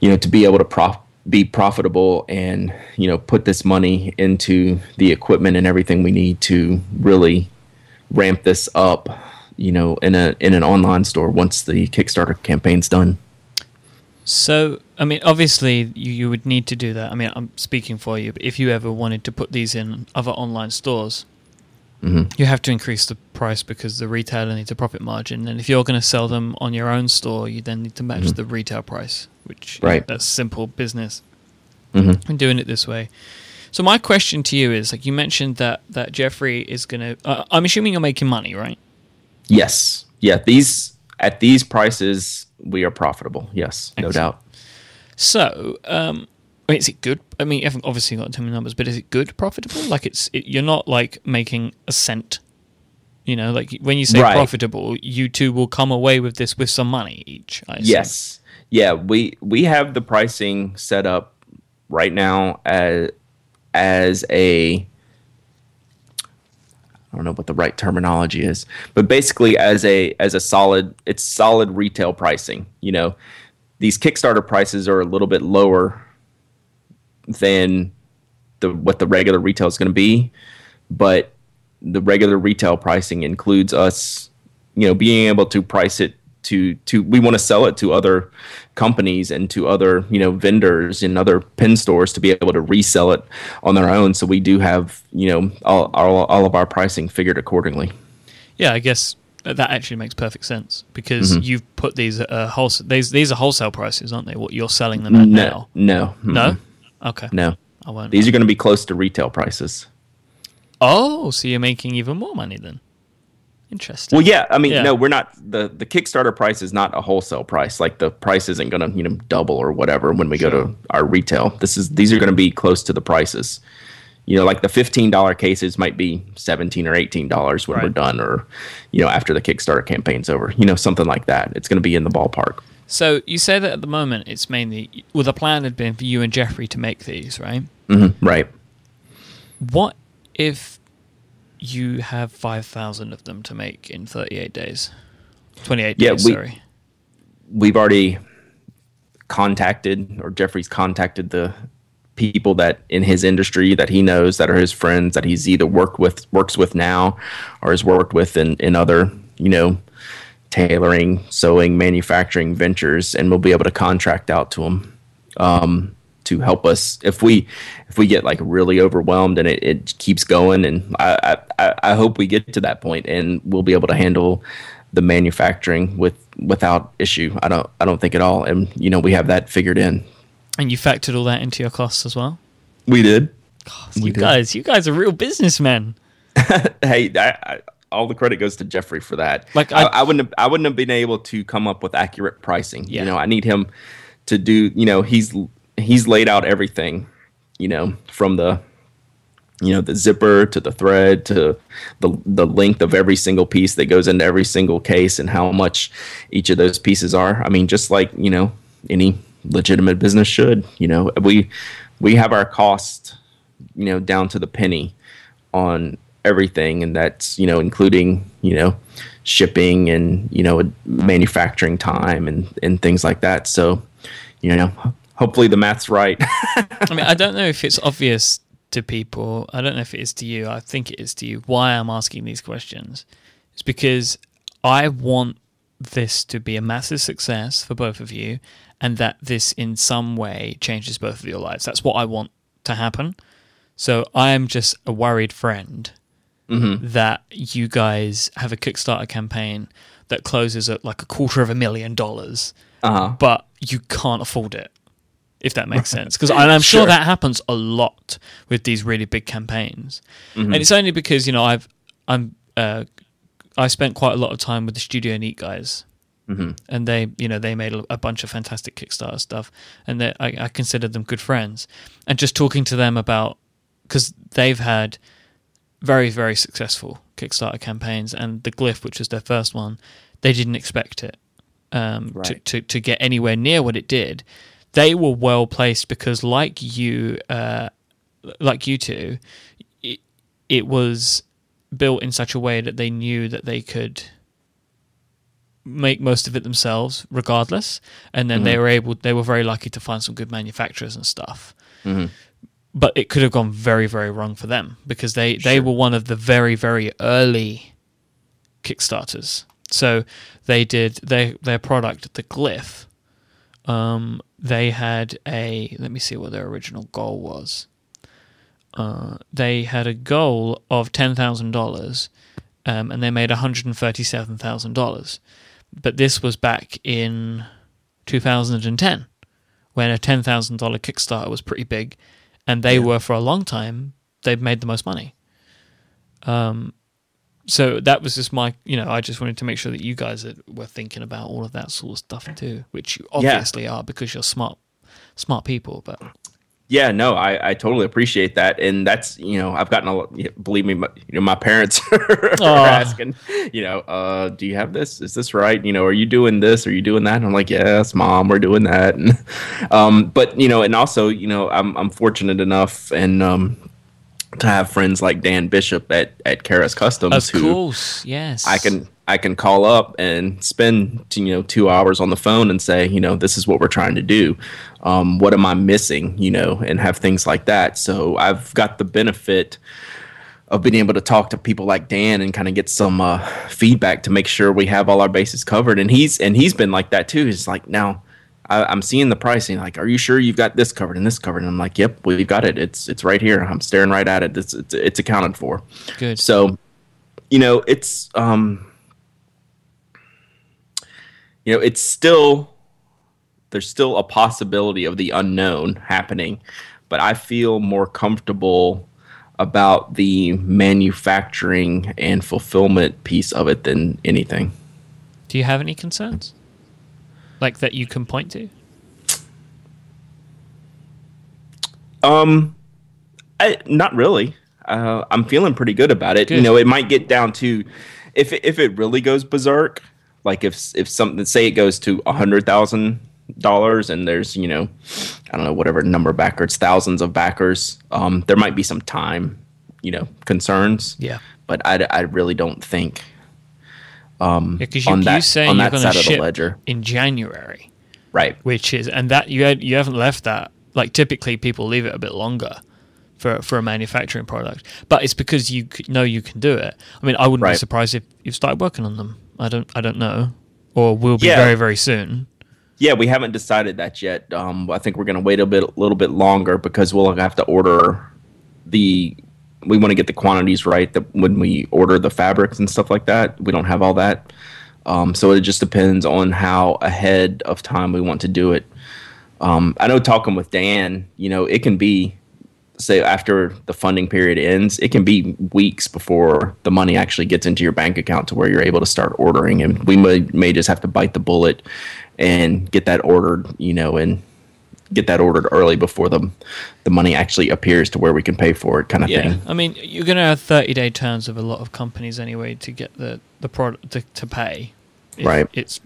you know, to be able to prof- be profitable and you know put this money into the equipment and everything we need to really ramp this up you know in a in an online store once the kickstarter campaign's done. So i mean obviously you, you would need to do that. I mean i'm speaking for you but if you ever wanted to put these in other online stores mm-hmm. you have to increase the price because the retailer needs a profit margin and if you're going to sell them on your own store you then need to match mm-hmm. the retail price which right. that's simple business. Mm-hmm. And doing it this way. So my question to you is, like you mentioned that that Jeffrey is going to. Uh, I'm assuming you're making money, right? Yes. Yeah. These at these prices, we are profitable. Yes, Excellent. no doubt. So, um, is it good? I mean, you haven't obviously got too many numbers, but is it good profitable? Like it's it, you're not like making a cent. You know, like when you say right. profitable, you two will come away with this with some money each. yes yeah, we we have the pricing set up right now as as a I don't know what the right terminology is, but basically as a as a solid it's solid retail pricing. You know, these Kickstarter prices are a little bit lower than the what the regular retail is going to be, but the regular retail pricing includes us, you know, being able to price it to to we want to sell it to other companies and to other you know vendors and other pin stores to be able to resell it on their own. So we do have you know all, all, all of our pricing figured accordingly. Yeah i guess that actually makes perfect sense because mm-hmm. you've put these uh, wholesale these these are wholesale prices aren't they what you're selling them at no, now? no no okay no I won't these are going to be close to retail prices oh so you're making even more money then Interesting. Well, yeah. I mean, yeah. no, we're not the the Kickstarter price is not a wholesale price. Like the price isn't going to you know double or whatever when we sure. go to our retail. This is these are going to be close to the prices. You know, like the fifteen dollar cases might be seventeen or eighteen dollars when right. we're done, or you know after the Kickstarter campaign's over. You know, something like that. It's going to be in the ballpark. So you say that at the moment it's mainly well the plan had been for you and Jeffrey to make these, right? Mm-hmm. Right. What if you have 5,000 of them to make in 38 days? 28 Yeah, days, we- sorry. we've already contacted or Jeffrey's contacted the people that in his industry that he knows that are his friends that he's either worked with works with now or has worked with in, in other you know tailoring sewing manufacturing ventures and we'll be able to contract out to them um, to help us if we if we get like really overwhelmed and it, it keeps going and I, I I hope we get to that point and we'll be able to handle the manufacturing with without issue. I don't I don't think at all. And you know we have that figured in. And you factored all that into your costs as well? We did. you We did. guys, you guys are real businessmen. Hey, I, I, all the credit goes to Jeffrey for that. Like, I, I- I, wouldn't have, I wouldn't have been able to come up with accurate pricing. Yeah. You know I need him to do. You know he's he's laid out everything. You know from the you know the zipper to the thread to the the length of every single piece that goes into every single case and how much each of those pieces are. I mean, just like you know any legitimate business should. You know, we we have our cost you know down to the penny on everything, and that's you know including you know shipping and you know manufacturing time and and things like that. So you know, hopefully the math's right. I mean, I don't know if it's obvious to people. I don't know if it is to you. I think it is to you. Why I'm asking these questions is because I want this to be a massive success for both of you and that this in some way changes both of your lives. That's what I want to happen. So I am just a worried friend that you guys have a Kickstarter campaign that closes at like a quarter of a million dollars uh-huh. but you can't afford it. If that makes sense, because I'm sure Sure. that happens a lot with these really big campaigns, and it's only because you know I've I'm uh, I spent quite a lot of time with the Studio Neat guys, and they you know they made a, a bunch of fantastic Kickstarter stuff, and they- I, I consider them good friends, and just talking to them about because they've had very very successful Kickstarter campaigns, and the Glyph, which was their first one, they didn't expect it um, to, Right. to to get anywhere near what it did. They were well placed because, like you, uh, like you two, it, it was built in such a way that they knew that they could make most of it themselves, regardless. And then they were able. They were very lucky to find some good manufacturers and stuff but it could have gone very very wrong for them because they they were one of the very very early kickstarters. So they did their their product the glyph um they had a let me see what their original goal was. Uh they had a goal of $10,000 um and they made $137,000 but this was back in 2010 when a $10,000 Kickstarter was pretty big and they were for a long time they've made the most money. Um so that was just my you know i just wanted to make sure that you guys were thinking about all of that sort of stuff too which you obviously are because you're smart smart people but Yeah, no, I, I totally appreciate that, and that's you know I've gotten a lot. Believe me, my, you know my parents are asking, you know, uh, do you have this? Is this right? You know, are you doing this? Are you doing that? And I'm like, yes, mom, we're doing that. And, um, but you know, and also, you know, I'm I'm fortunate enough and um, to have friends like Dan Bishop at at Karas Kustoms of who course yes I can I can call up and spend you know two hours on the phone and say you know this is what we're trying to do. Um, what am I missing? You know, and have things like that. So I've got the benefit of being able to talk to people like Dan and kind of get some uh, feedback to make sure we have all our bases covered. And he's and he's been like that too. He's like now. I, I'm seeing the pricing. Like, are you sure you've got this covered and this covered? And I'm like, yep, we've got it. It's it's right here. I'm staring right at it. It's it's, it's accounted for. good So, you know, it's um you know, it's still there's still a possibility of the unknown happening, but I feel more comfortable about the manufacturing and fulfillment piece of it than anything. do you have any concerns like that you can point to Um, I, not really. Uh, I'm feeling pretty good about it. You know, it might get down to if it, if it really goes berserk, like if if something say it goes to a hundred thousand dollars and there's you know I don't know whatever number of backers, thousands of backers. Um, there might be some time, you know, concerns. Yeah. But I, I really don't think um, Because you, on you that say on you're that side to of the ship ledger, in January, right? which is and that you had, you haven't left that. Like typically, people leave it a bit longer for for a manufacturing product, but it's because you know you can do it. I mean, I wouldn't be surprised if you started working on them. I don't I don't know, or will be Yeah. very very soon. Yeah, we haven't decided that yet. Um, I think we're going to wait a bit, a little bit longer because we'll have to order the. We want to get the quantities right that when we order the fabrics and stuff like that. We don't have all that, um, so it just depends on how ahead of time we want to do it. Um, I know talking with Dan, you know, it can be say after the funding period ends, it can be weeks before the money actually gets into your bank account to where you're able to start ordering. And we may, may just have to bite the bullet and get that ordered, you know, and get that ordered early before the the money actually appears to where we can pay for it, kind of Yeah, thing. I mean, you're going to have 30 day terms of a lot of companies anyway to get the the product to, to pay. If Right. It's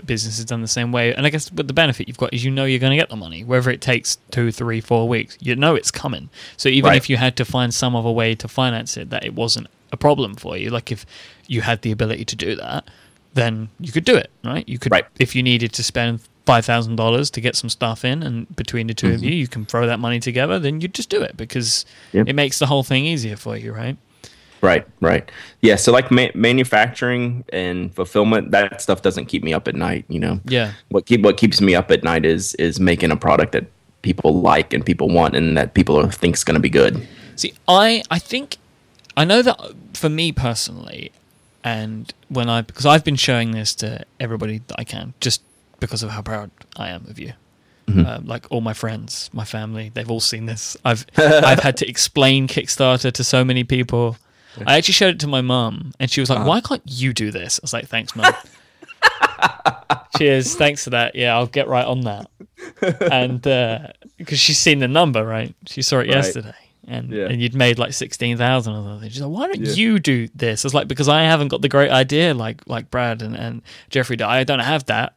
the business is done the same way, and I guess but the benefit you've got is you know you're going to get the money, whether it takes two, three, four weeks. You know it's coming. So even Right. if you had to find some other way to finance it, that it wasn't a problem for you. Like if you had the ability to do that, then you could do it, right? You could, Right. if you needed to spend five thousand dollars to get some stuff in, and between the 2 of Mhm. you, you can throw that money together. Then you just do it because Yep. it makes the whole thing easier for you, right? Right, right. Yeah, so like ma- manufacturing and fulfillment, that stuff doesn't keep me up at night, you know. Yeah, What keep what keeps me up at night is is making a product that people like and people want and that people think is going to be good. See, I I think I know that for me personally, and when I because I've been showing this to everybody that I can, just because of how proud I am of you. Mm-hmm. Uh, like all my friends, my family, they've all seen this. I've I've had to explain Kickstarter to so many people. I actually showed it to my mum, and she was like, Uh-huh. "Why can't you do this?" I was like, "Thanks, mum." Cheers, thanks for that. Yeah, I'll get right on that. And because she's seen the number, right? She saw it Right. yesterday, and Yeah. and you'd made like sixteen thousand or something. She's like, "Why don't Yeah. you do this?" It's like because I haven't got the great idea like like Brad and and Jeffrey. did. I don't have that.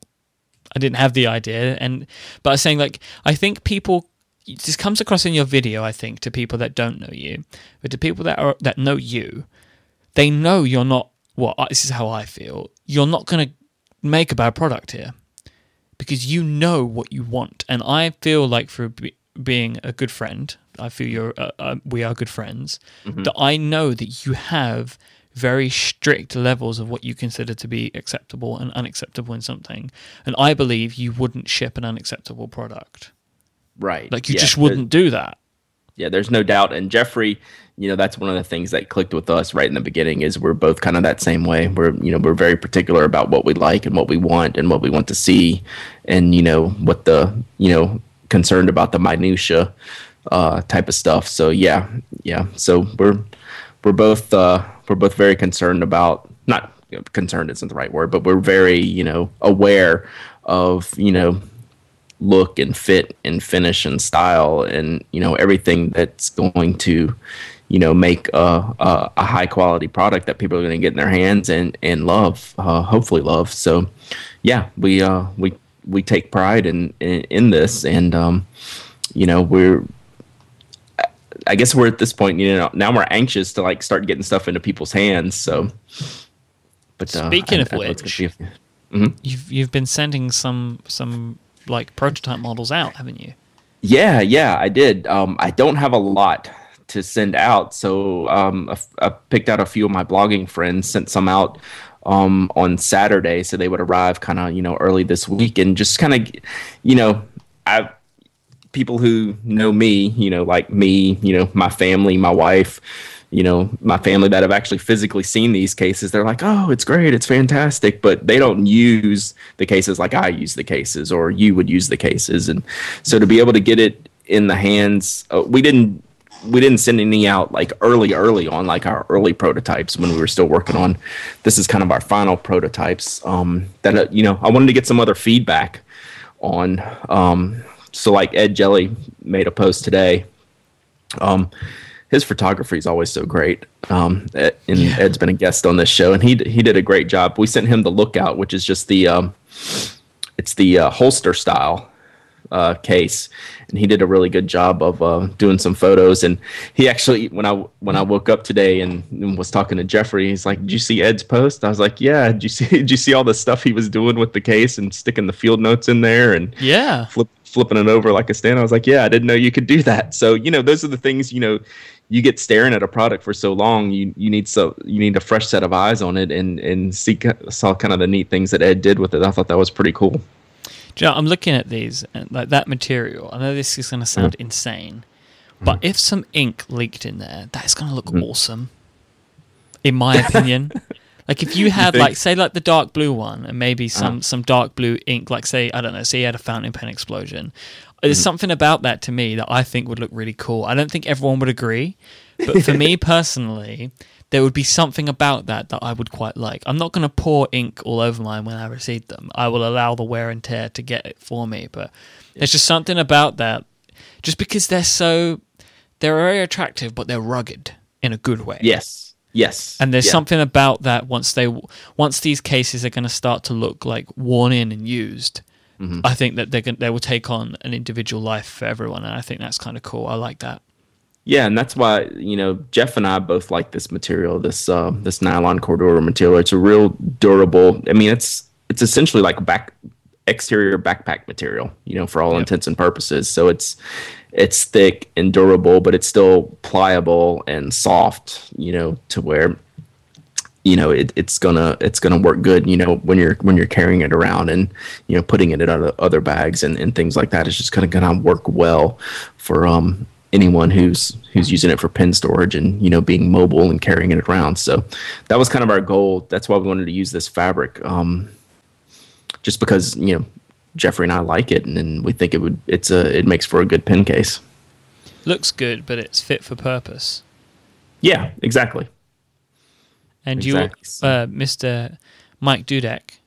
I didn't have the idea, and but I was saying like I think people this comes across in your video. I think to people that don't know you, but to people that are that know you, they know you're not. Well, this is how I feel. You're not going to make a bad product here because you know what you want, and I feel like for be, being a good friend, I feel you're uh, uh, we are good friends. That I know that you have very strict levels of what you consider to be acceptable and unacceptable in something, and I believe you wouldn't ship an unacceptable product. Right. Like you Yeah, just wouldn't do that. Yeah, there's no doubt. And Jeffrey, you know, that's one of the things that clicked with us right in the beginning is we're both kind of that same way. We're, you know, we're very particular about what we like and what we want and what we want to see and, you know, what the, you know, concerned about the minutia uh type of stuff. So yeah, yeah. So we're we're both uh we're both very concerned about not you know, concerned isn't the right word, but we're very, you know, aware of, you know, look and fit and finish and style and you know everything that's going to you know make a, a, a high quality product that people are going to get in their hands and and love uh, hopefully love so yeah we uh we we take pride in in, in this and um you know we're I guess we're at this point, you know. Now we're anxious to like start getting stuff into people's hands. So, but uh, Speaking I- of I which- be You've you've been sending some some like prototype models out, haven't you? Yeah, yeah, I did. Um, I don't have a lot to send out, so um, I, picked out a few of my blogging friends, sent some out um, on Saturday, so they would arrive kind of you know early this week, and just kind of you know I people who know me, you know, like me, you know, my family, my wife, you know, my family that have actually physically seen these cases, they're like, oh, it's great, it's fantastic, but they don't use the cases like I use the cases or you would use the cases. And so to be able to get it in the hands, uh, we didn't. We didn't send any out like early, early on, like our early prototypes when we were still working on. This is kind of our final prototypes. Um, that uh, you know, I wanted to get some other feedback on. Um, so like Ed Jelley made a post today. Um, his photography is always so great. Um, Ed- and Yeah. Ed's been a guest on this show, and he he did a great job. We sent him the lookout, which is just the um, it's the uh, holster style uh, case, and he did a really good job of uh, doing some photos. And he actually, when I when I woke up today and, and, was talking to Jeffrey, he's like, "Did you see Ed's post?" I was like, "Yeah." Did you see Did you see all the stuff he was doing with the case and sticking the field notes in there and yeah, flip, flipping it over like a stand? I was like, "Yeah, I didn't know you could do that." So you know, those are the things you know you get staring at a product for so long, you you need so you need a fresh set of eyes on it, and and see saw kind of the neat things that Ed did with it. I thought that was pretty cool. You know, I'm looking at these and like that material. I know this is going to sound mm. insane, but mm. if some ink leaked in there, that's going to look mm. awesome. In my opinion, like if you had you like say like the dark blue one and maybe some uh-huh. some dark blue ink, like say I don't know, say you had a fountain pen explosion, there's mm. something about that to me that I think would look really cool. I don't think everyone would agree, but for me personally, there would be something about that that I would quite like. I'm not going to pour ink all over mine when I receive them. I will allow the wear and tear to get it for me, but there's just something about that just because they're so they're very attractive but they're rugged in a good way. Yes. Yes. And there's yeah. something about that once they once these cases are going to start to look like worn in and used Mm-hmm. I think that they they will take on an individual life for everyone, and I think that's kind of cool. I like that. Yeah, and that's why you know Jeff and I both like this material, this uh, this nylon Cordura material. It's a real durable. I mean, it's it's essentially like back exterior backpack material, you know, for all yep. intents and purposes. So it's it's thick and durable, but it's still pliable and soft, you know, to where you know it, it's gonna it's gonna work good you know when you're when you're carrying it around and you know putting it in other, other bags and, and things like that. It's just gonna gonna work well for um anyone who's who's using it for pen storage and you know being mobile and carrying it around. So that was kind of our goal. That's why we wanted to use this fabric um just because you know jeffrey and i like it and, and we think it would it's a it makes for a good pen case looks good but it's fit for purpose yeah exactly and exactly. you, uh, Mr. Mike Dudek.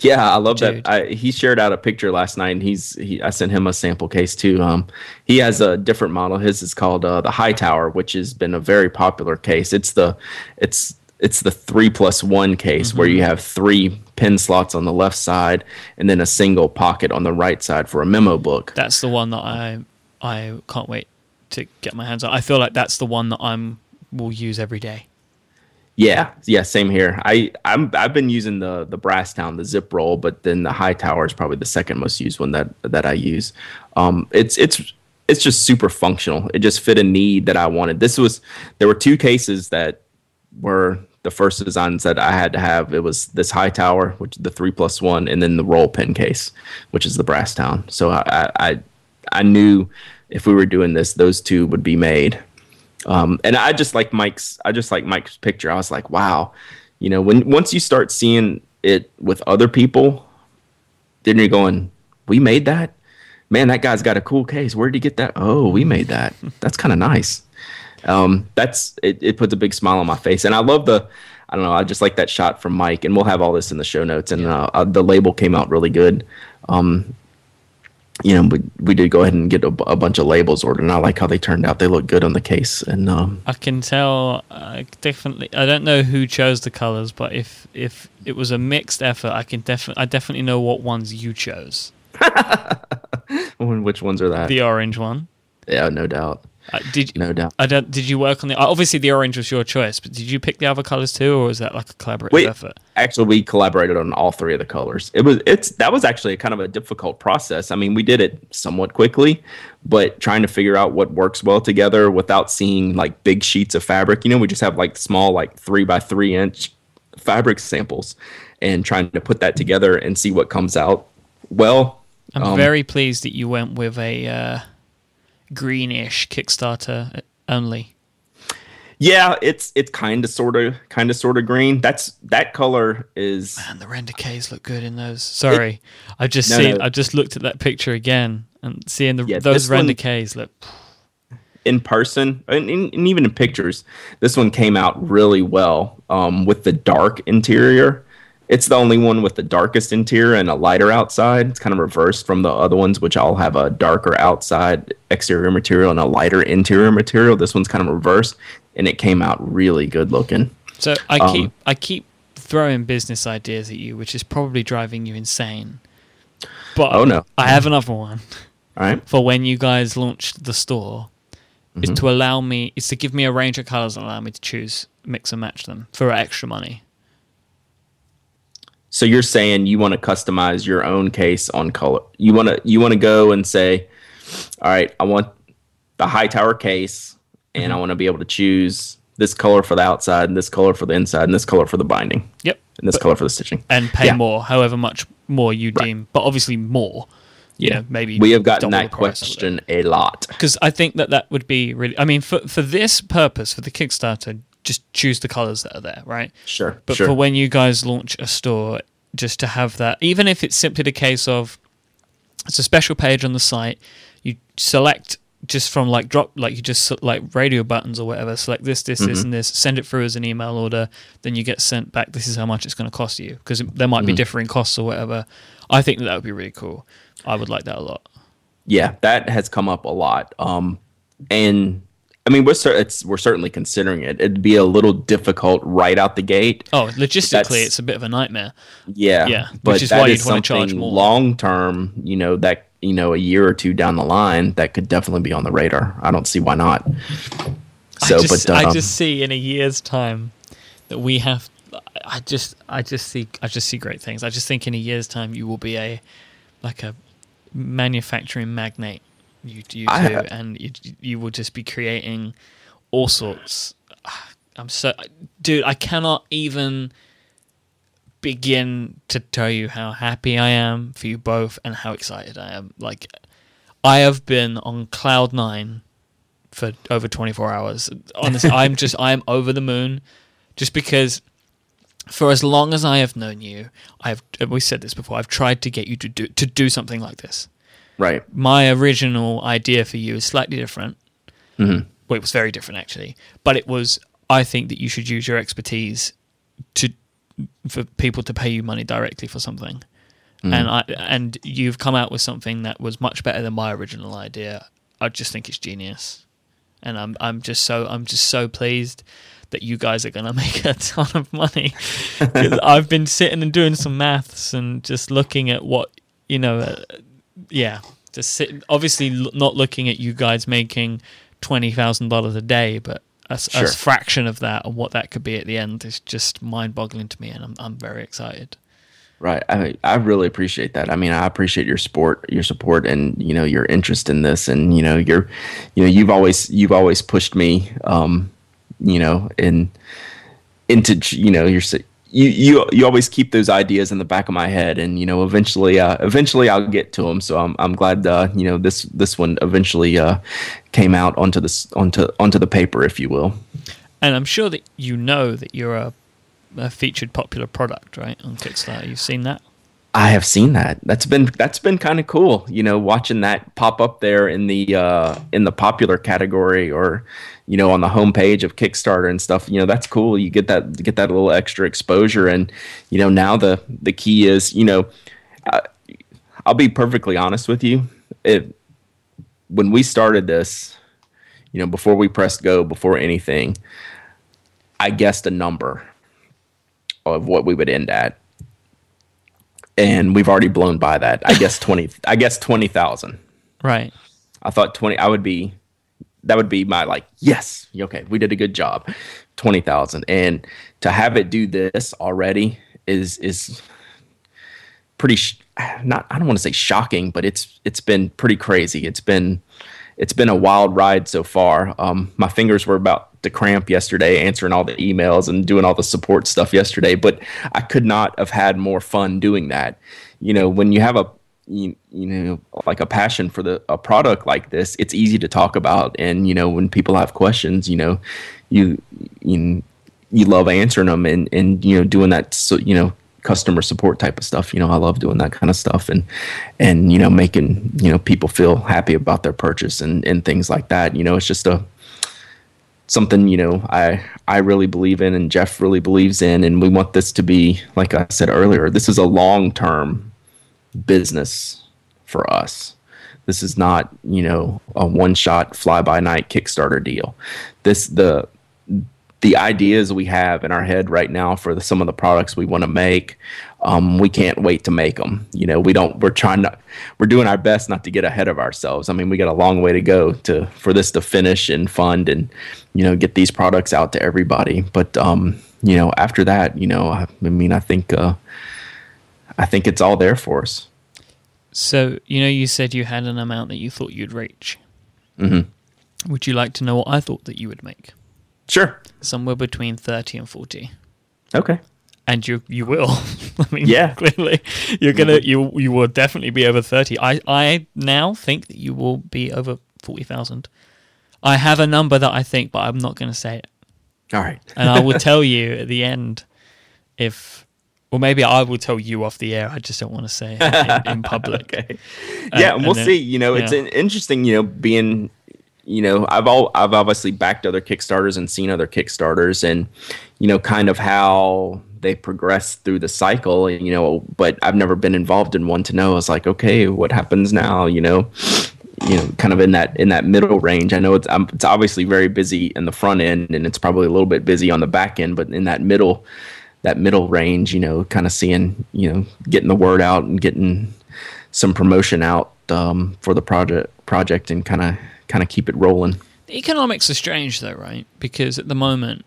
Yeah, I love Dude. that. I, he shared out a picture last night, and he's he, I sent him a sample case too. Um, he has a different model. His is called uh, the Hightower, which has been a very popular case. It's the it's it's the three plus one case mm-hmm. where you have three pin slots on the left side and then a single pocket on the right side for a memo book. That's the one that I I can't wait to get my hands on. I feel like that's the one that I'm will use every day. Yeah, yeah, same here. I I'm I've been using the the Brasstown, the zip roll, but then the Hightower is probably the second most used one that that I use. Um, it's it's it's just super functional. It just fit a need that I wanted. This was there were two cases that were the first designs that I had to have. It was this Hightower, which is the three plus one, and then the roll pen case, which is the Brasstown. So I I I knew if we were doing this, those two would be made. Um, and I just like Mike's. I just like Mike's picture. I was like, wow, you know, when once you start seeing it with other people, then you're going, we made that. Man, that guy's got a cool case. Where did he get that? Oh, we made that. That's kind of nice. Um, that's it, it. puts a big smile on my face, and I love the. I don't know. I just like that shot from Mike, and we'll have all this in the show notes. And uh, uh, the label came out really good. Um, you know, we, we did go ahead and get a, a, bunch of labels ordered, and I like how they turned out. They look good on the case, and um, I can tell uh, definitely. I don't know who chose the colors, but if if it was a mixed effort, I can definitely I definitely know what ones you chose. Which ones are that? The orange one. Yeah, no doubt. Uh, did no doubt. I don't, did you work on the? Obviously, the orange was your choice, but did you pick the other colors too, or was that like a collaborative we, effort? Actually, we collaborated on all three of the colors. It was it's that was actually kind of a difficult process. I mean, we did it somewhat quickly, but trying to figure out what works well together without seeing like big sheets of fabric. You know, we just have like small like three by three inch fabric samples, and trying to put that together and see what comes out. Well, I'm um, very pleased that you went with a. Uh, greenish Kickstarter only. Yeah, it's it's kind of sort of kind of sort of green. That's that color is. Man, the render Ks look good in those. Sorry, it, I just no, seen. No. I just looked at that picture again and seeing the yeah, those render one, Ks look. In person and, and, even in pictures, this one came out really well um, with the dark interior it's the only one with the darkest interior and a lighter outside. It's kind of reversed from the other ones, which all have a darker outside exterior material and a lighter interior material. This one's kind of reversed, and it came out really good looking. So I um, keep I keep throwing business ideas at you, which is probably driving you insane. But Oh, no. I have another one All right. for when you guys launch the store. Is Mm-hmm. to allow me is to give me a range of colors and allow me to choose, mix and match them for extra money. So you're saying you want to customize your own case on color. You want to you want to go and say, all right, I want the Hightower case, and Mm-hmm. I want to be able to choose this color for the outside, and this color for the inside, and this color for the binding, Yep. and this color for the stitching. and pay Yeah. more, however much more you deem, but obviously more. You know, maybe we have gotten that the price or question a lot. because I think that that would be really. I mean, for for this purpose, for the Kickstarter, just choose the colors that are there, right? Sure, But sure. for when you guys launch a store, just to have that, even if it's simply the case of it's a special page on the site, you select just from like drop, like you just like radio buttons or whatever, select this, this, this, and this, send it through as an email order, then you get sent back. This is how much it's going to cost you because there might be differing costs or whatever. I think that, that would be really cool. I would like that a lot. yeah, that has come up a lot. Um, and I mean, we're it's, we're certainly considering it. It'd be a little difficult right out the gate. Oh, logistically, That's- it's a bit of a nightmare. Yeah, Yeah, which is why you'd wanna charge something more. long term. You know that you know a year or two down the line that could definitely be on the radar. I don't see why not. So, I just, but um, I just see in a year's time that we have. I just, I just see, I just see great things. I just think in a year's time you will be a like a manufacturing magnate. You, you I- two, and you, you will just be creating all sorts. Ah, I'm so, dude. I cannot even begin to tell you how happy I am for you both and how excited I am. Like, I have been on cloud nine for over 24 hours. Honestly, I'm just I am over the moon just because for as long as I have known you, I've we said this before, I've tried to get you to do to do something like this. Right. My original idea for you is slightly different. Mhm. Well, it was very different actually, but it was I think that you should use your expertise to for people to pay you money directly for something. And I and you've come out with something that was much better than my original idea. I just think it's genius. And I'm I'm just so I'm just so pleased that you guys are going to make a ton of money. I've been sitting and doing some maths and just looking at what, you know, uh, yeah, just sit, obviously not looking at you guys making $20,000 a day, but a, Sure. fraction of that and what that could be at the end is just mind boggling to me. And I'm, I'm very excited. Right. I I really appreciate that. I mean, I appreciate your support, your support, and you know your interest in this, and you know you're, you know you've always you've always pushed me, um, you know, in into you know you're s- you you you always keep those ideas in the back of my head, and you know eventually uh, eventually I'll get to them. So I'm I'm glad uh, you know this this one eventually uh, came out onto this onto onto the paper, if you will. And I'm sure that you know that you're a, a featured popular product, right, on Kickstarter. You've seen that? I have seen that. That's been that's been kind of cool. You know, watching that pop up there in the uh, in the popular category, or you know, on the homepage of Kickstarter and stuff. You know, that's cool. You get that get that little extra exposure, and you know, now the the key is, you know, I, I'll be perfectly honest with you. It when we started this, you know, before we pressed go, before anything, I guessed a number of what we would end at and we've already blown by that. I guess twenty. I guess twenty thousand. Right. I thought twenty. I would be. That would be my like. Yes. Okay. We did a good job. Twenty thousand, and to have it do this already is is pretty. Sh- not. I don't want to say shocking, but it's it's been pretty crazy. It's been it's been a wild ride so far. Um, my fingers were about to cramp yesterday answering all the emails and doing all the support stuff yesterday, but I could not have had more fun doing that. You know, when you have a you, you know like a passion for the a product like this, it's easy to talk about, and you know when people have questions, you know, you you you love answering them and and you know doing that so you know customer support type of stuff. You know i love doing that kind of stuff and and you know making you know people feel happy about their purchase and and things like that. You know it's just a something you know i i really believe in and jeff really believes in. And we want this to be like i said earlier this is a long term business for us this is not you know a one shot fly by night kickstarter deal this the the ideas we have in our head right now for the, some of the products we want to make um, we can't wait to make them. You know, we don't. We're trying to. We're doing our best not to get ahead of ourselves. I mean, we got a long way to go to for this to finish and fund and you know get these products out to everybody. But um, you know, after that, you know, I, I mean, I think uh, I think it's all there for us. So you know, you said you had an amount that you thought you'd reach. Mm-hmm. Would you like to know what I thought that you would make? Sure. Somewhere between thirty and forty. Okay. And you you will. I mean, Yeah. clearly you're gonna you you will definitely be over thirty. I I now think that you will be over forty thousand. I have a number that I think, but I'm not going to say it, All right. and I will tell you at the end if, or maybe I will tell you off the air. I just don't want to say it in, in public. okay. Yeah, and and we'll then- see. You know, it's yeah. an interesting. You know, being. You know, I've all I've obviously backed other Kickstarters and seen other Kickstarters, and you know, kind of how they progress through the cycle. And you know, but I've never been involved in one to know. I was like, okay, what happens now? You know, you know, kind of in that in that middle range. I know it's um, it's obviously very busy in the front end, and it's probably a little bit busy on the back end, but in that middle that middle range, you know, kind of seeing, you know, getting the word out and getting some promotion out um, for the project project and kind of kind of keep it rolling. The economics are strange though, right? Because at the moment,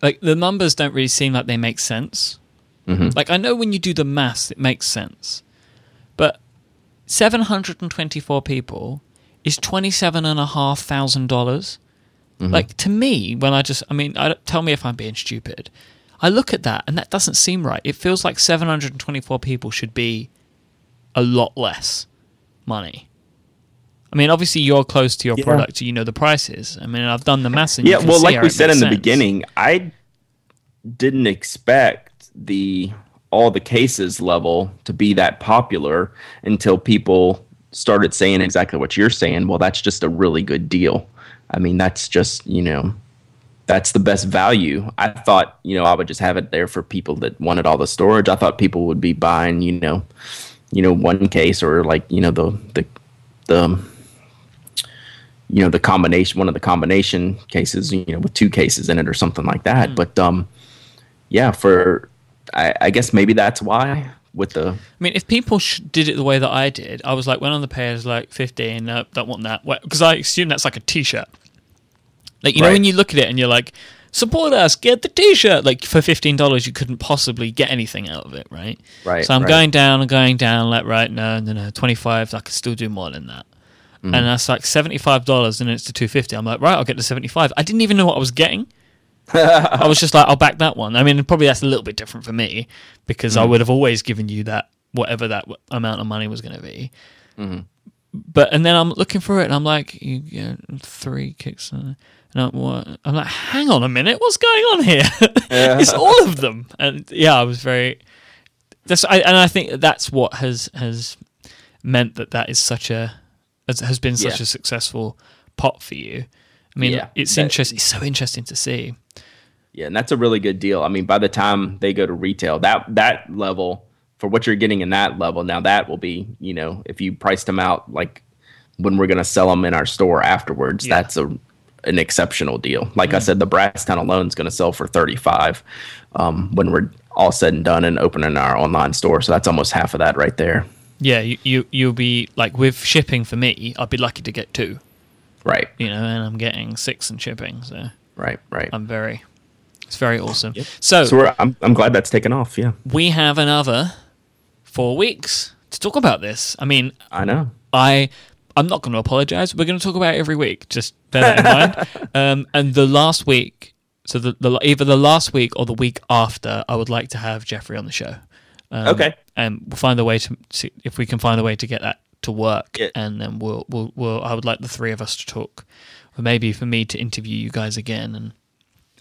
like the numbers don't really seem like they make sense. Mhm. Like I know when you do the maths, it makes sense, but seven hundred and twenty-four people is twenty-seven and a half thousand dollars. Like to me, when I just, I mean, I tell me if I'm being stupid. I look at that and that doesn't seem right. It feels like seven hundred and twenty-four people should be a lot less money. I mean, obviously you're close to your Yeah. product, you know the prices. I mean, I've done the math. And Yeah, well, like we said in the beginning, I didn't expect the all the cases level to be that popular until people started saying exactly what you're saying. Well, that's just a really good deal. I mean, that's just you know, that's the best value. I thought you know I would just have it there for people that wanted all the storage. I thought people would be buying you know, you know, one case or like you know the the the you know the combination one of the combination cases you know with two cases in it or something like that but um yeah for I, I guess maybe that's why with the I mean, if people sh- did it the way that I did, I was like, went on the page like fifteen, no, don't want that, because I assume that's like a T-shirt. Like you know, when you look at it and you're like, support us, get the T-shirt. Like for fifteen dollars, you couldn't possibly get anything out of it, right? Right, So I'm right. going down and going down. Like right, no, no, no, twenty five. I could still do more than that. Mm-hmm. And that's like seventy five dollars, and it's to two fifty. I'm like, right, I'll get the seventy five. I didn't even know what I was getting. I was just like, I'll back that one. I mean, probably that's a little bit different for me because Mm. I would have always given you that whatever that w- amount of money was going to be. Mm-hmm. But and then I'm looking for it, and I'm like, you get three kicks, uh, and I'm, what? I'm like, hang on a minute, what's going on here? it's all of them, and yeah, I was very. That's I, and I think that's what has has meant that that is such a has, has been such Yeah. a successful pot for you. I mean, Yeah, it's interesting. It's so interesting to see. yeah and that's a really good deal i mean by the time they go to retail that that level for what you're getting in that level now that will be you know if you priced them out like when we're going to sell them in our store afterwards Yeah. that's a an exceptional deal. Like i said the Brasstown alone is going to sell for 35 um, when we're all said and done and opening our online store. So that's almost half of that right there. Yeah, you, you you'll be like with shipping for me. I'd be lucky to get two, right. You know, and I'm getting six in shipping, so. Right right. I'm very, it's very awesome. Yep. So, so we're, I'm, I'm glad that's taken off yeah. we have another four weeks to talk about this. I mean, i know. I I'm not going to apologize. We're going to talk about it every week. Just bear that in mind. Um, and the last week, so the, the either the last week or the week after, I would like to have Jeffrey on the show. Um, Okay. and we'll find a way to see if we can find a way to get that to work, Yeah. and then we'll we'll we'll. I would like the three of us to talk, or maybe for me to interview you guys again. And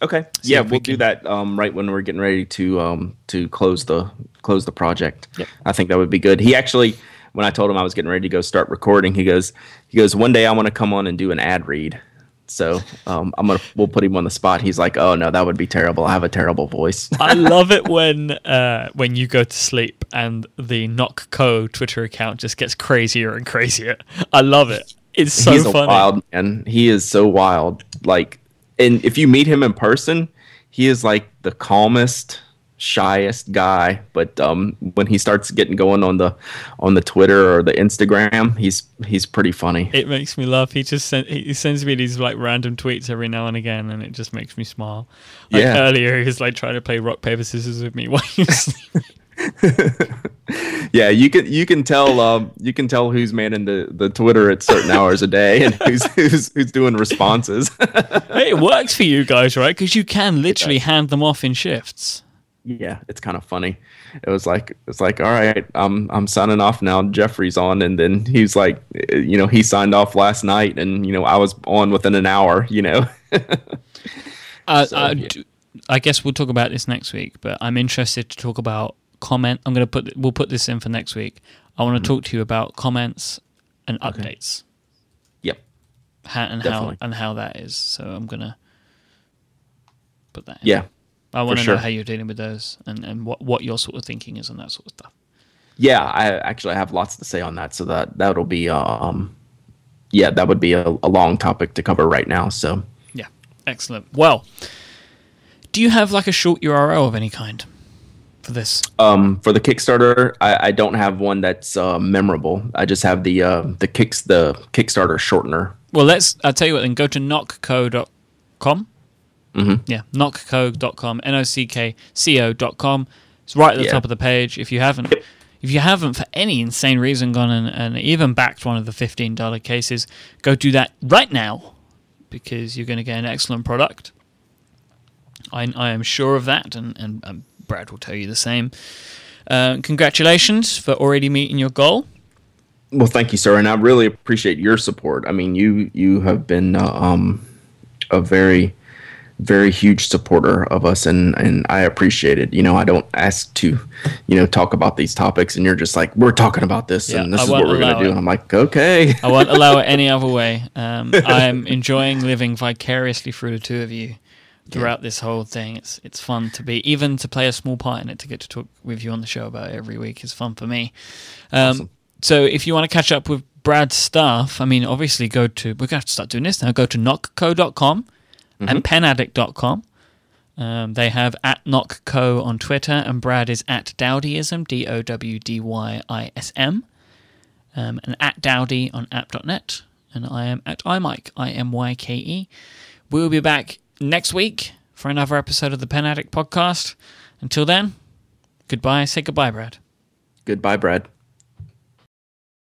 Okay. Yeah, we we'll do that um, right when we're getting ready to um, to close the close the project. Yep. I think that would be good. He actually, when I told him I was getting ready to go start recording, he goes, he goes, one day I want to come on and do an ad read. So um, I'm gonna we'll put him on the spot. He's like, oh no, that would be terrible. I have a terrible voice. I love it when uh, when you go to sleep and the Nock Co Twitter account just gets crazier and crazier. I love it. It's so He's funny. a wild man. He is so wild. Like, and if you meet him in person, he is like the calmest, shyest guy, but um, when he starts getting going on the on the Twitter or the Instagram, he's he's pretty funny. It makes me laugh. He just sent, he sends me these like random tweets every now and again, and it just makes me smile. Like Yeah. earlier, he was like trying to play rock paper scissors with me while he was. Yeah, you can you can tell um, you can tell who's manning the, the Twitter at certain hours a day and who's who's, who's doing responses. Hey, it works for you guys, right? Because you can literally hand them off in shifts. Yeah, it's kind of funny. It was like it's like all right, I'm I'm signing off now. Jeffrey's on, and then he's like, uh, you know, he signed off last night, and you know, I was on within an hour. You know, Uh, So, I, yeah. do- I guess we'll talk about this next week, but I'm interested to talk about comment. I'm going to put we'll put this in for next week. I want to Mm-hmm. talk to you about comments and updates, yep, how, and Definitely. how and how that is. So I'm going to put that. In. yeah, I want to sure. know how you're dealing with those and and what what your sort of thinking is and that sort of stuff. yeah. I actually have lots to say on that, so that that'll be um, yeah, that would be a, a long topic to cover right now. So Yeah, excellent. Well, do you have like a short URL of any kind for this? Um, for the Kickstarter, I, I don't have one that's uh, memorable. I just have the uh, the kicks the Kickstarter shortener. Well, let's. I'll tell you what. Then go to nockco.com. Mm-hmm. Yeah, nockco.com. N o c k c o.com. It's right at the Yeah. top of the page. If you haven't, if you haven't for any insane reason gone and, and even backed one of the fifteen dollar cases, go do that right now because you're going to get an excellent product. I, I am sure of that, and, and, and Brad will tell you the same. Uh, congratulations for already meeting your goal. Well, thank you, sir, and I really appreciate your support. I mean, you you have been uh, um, a very very huge supporter of us, and and I appreciate it. You know, I don't ask to you know talk about these topics, and you're just like we're talking about this, Yeah, and this I is what we're gonna allow do, and I'm like, okay, I won't allow it any other way. Um, I'm enjoying living vicariously through the two of you throughout this whole thing. It's it's fun to be, even to play a small part in it, to get to talk with you on the show about it every week is fun for me. Um, Awesome. So if you want to catch up with Brad's stuff, I mean, obviously go to, we're to have to start doing this now, go to nockco.com and penaddict.com. Um, they have at knockco on Twitter, and Brad is at Dowdyism, D O W D Y I S M um, and at Dowdy on app.net. And I am at iMyke, I M Y K E. We will be back next week for another episode of the Pen Addict podcast. Until then, goodbye. Say goodbye, Brad. goodbye, Brad.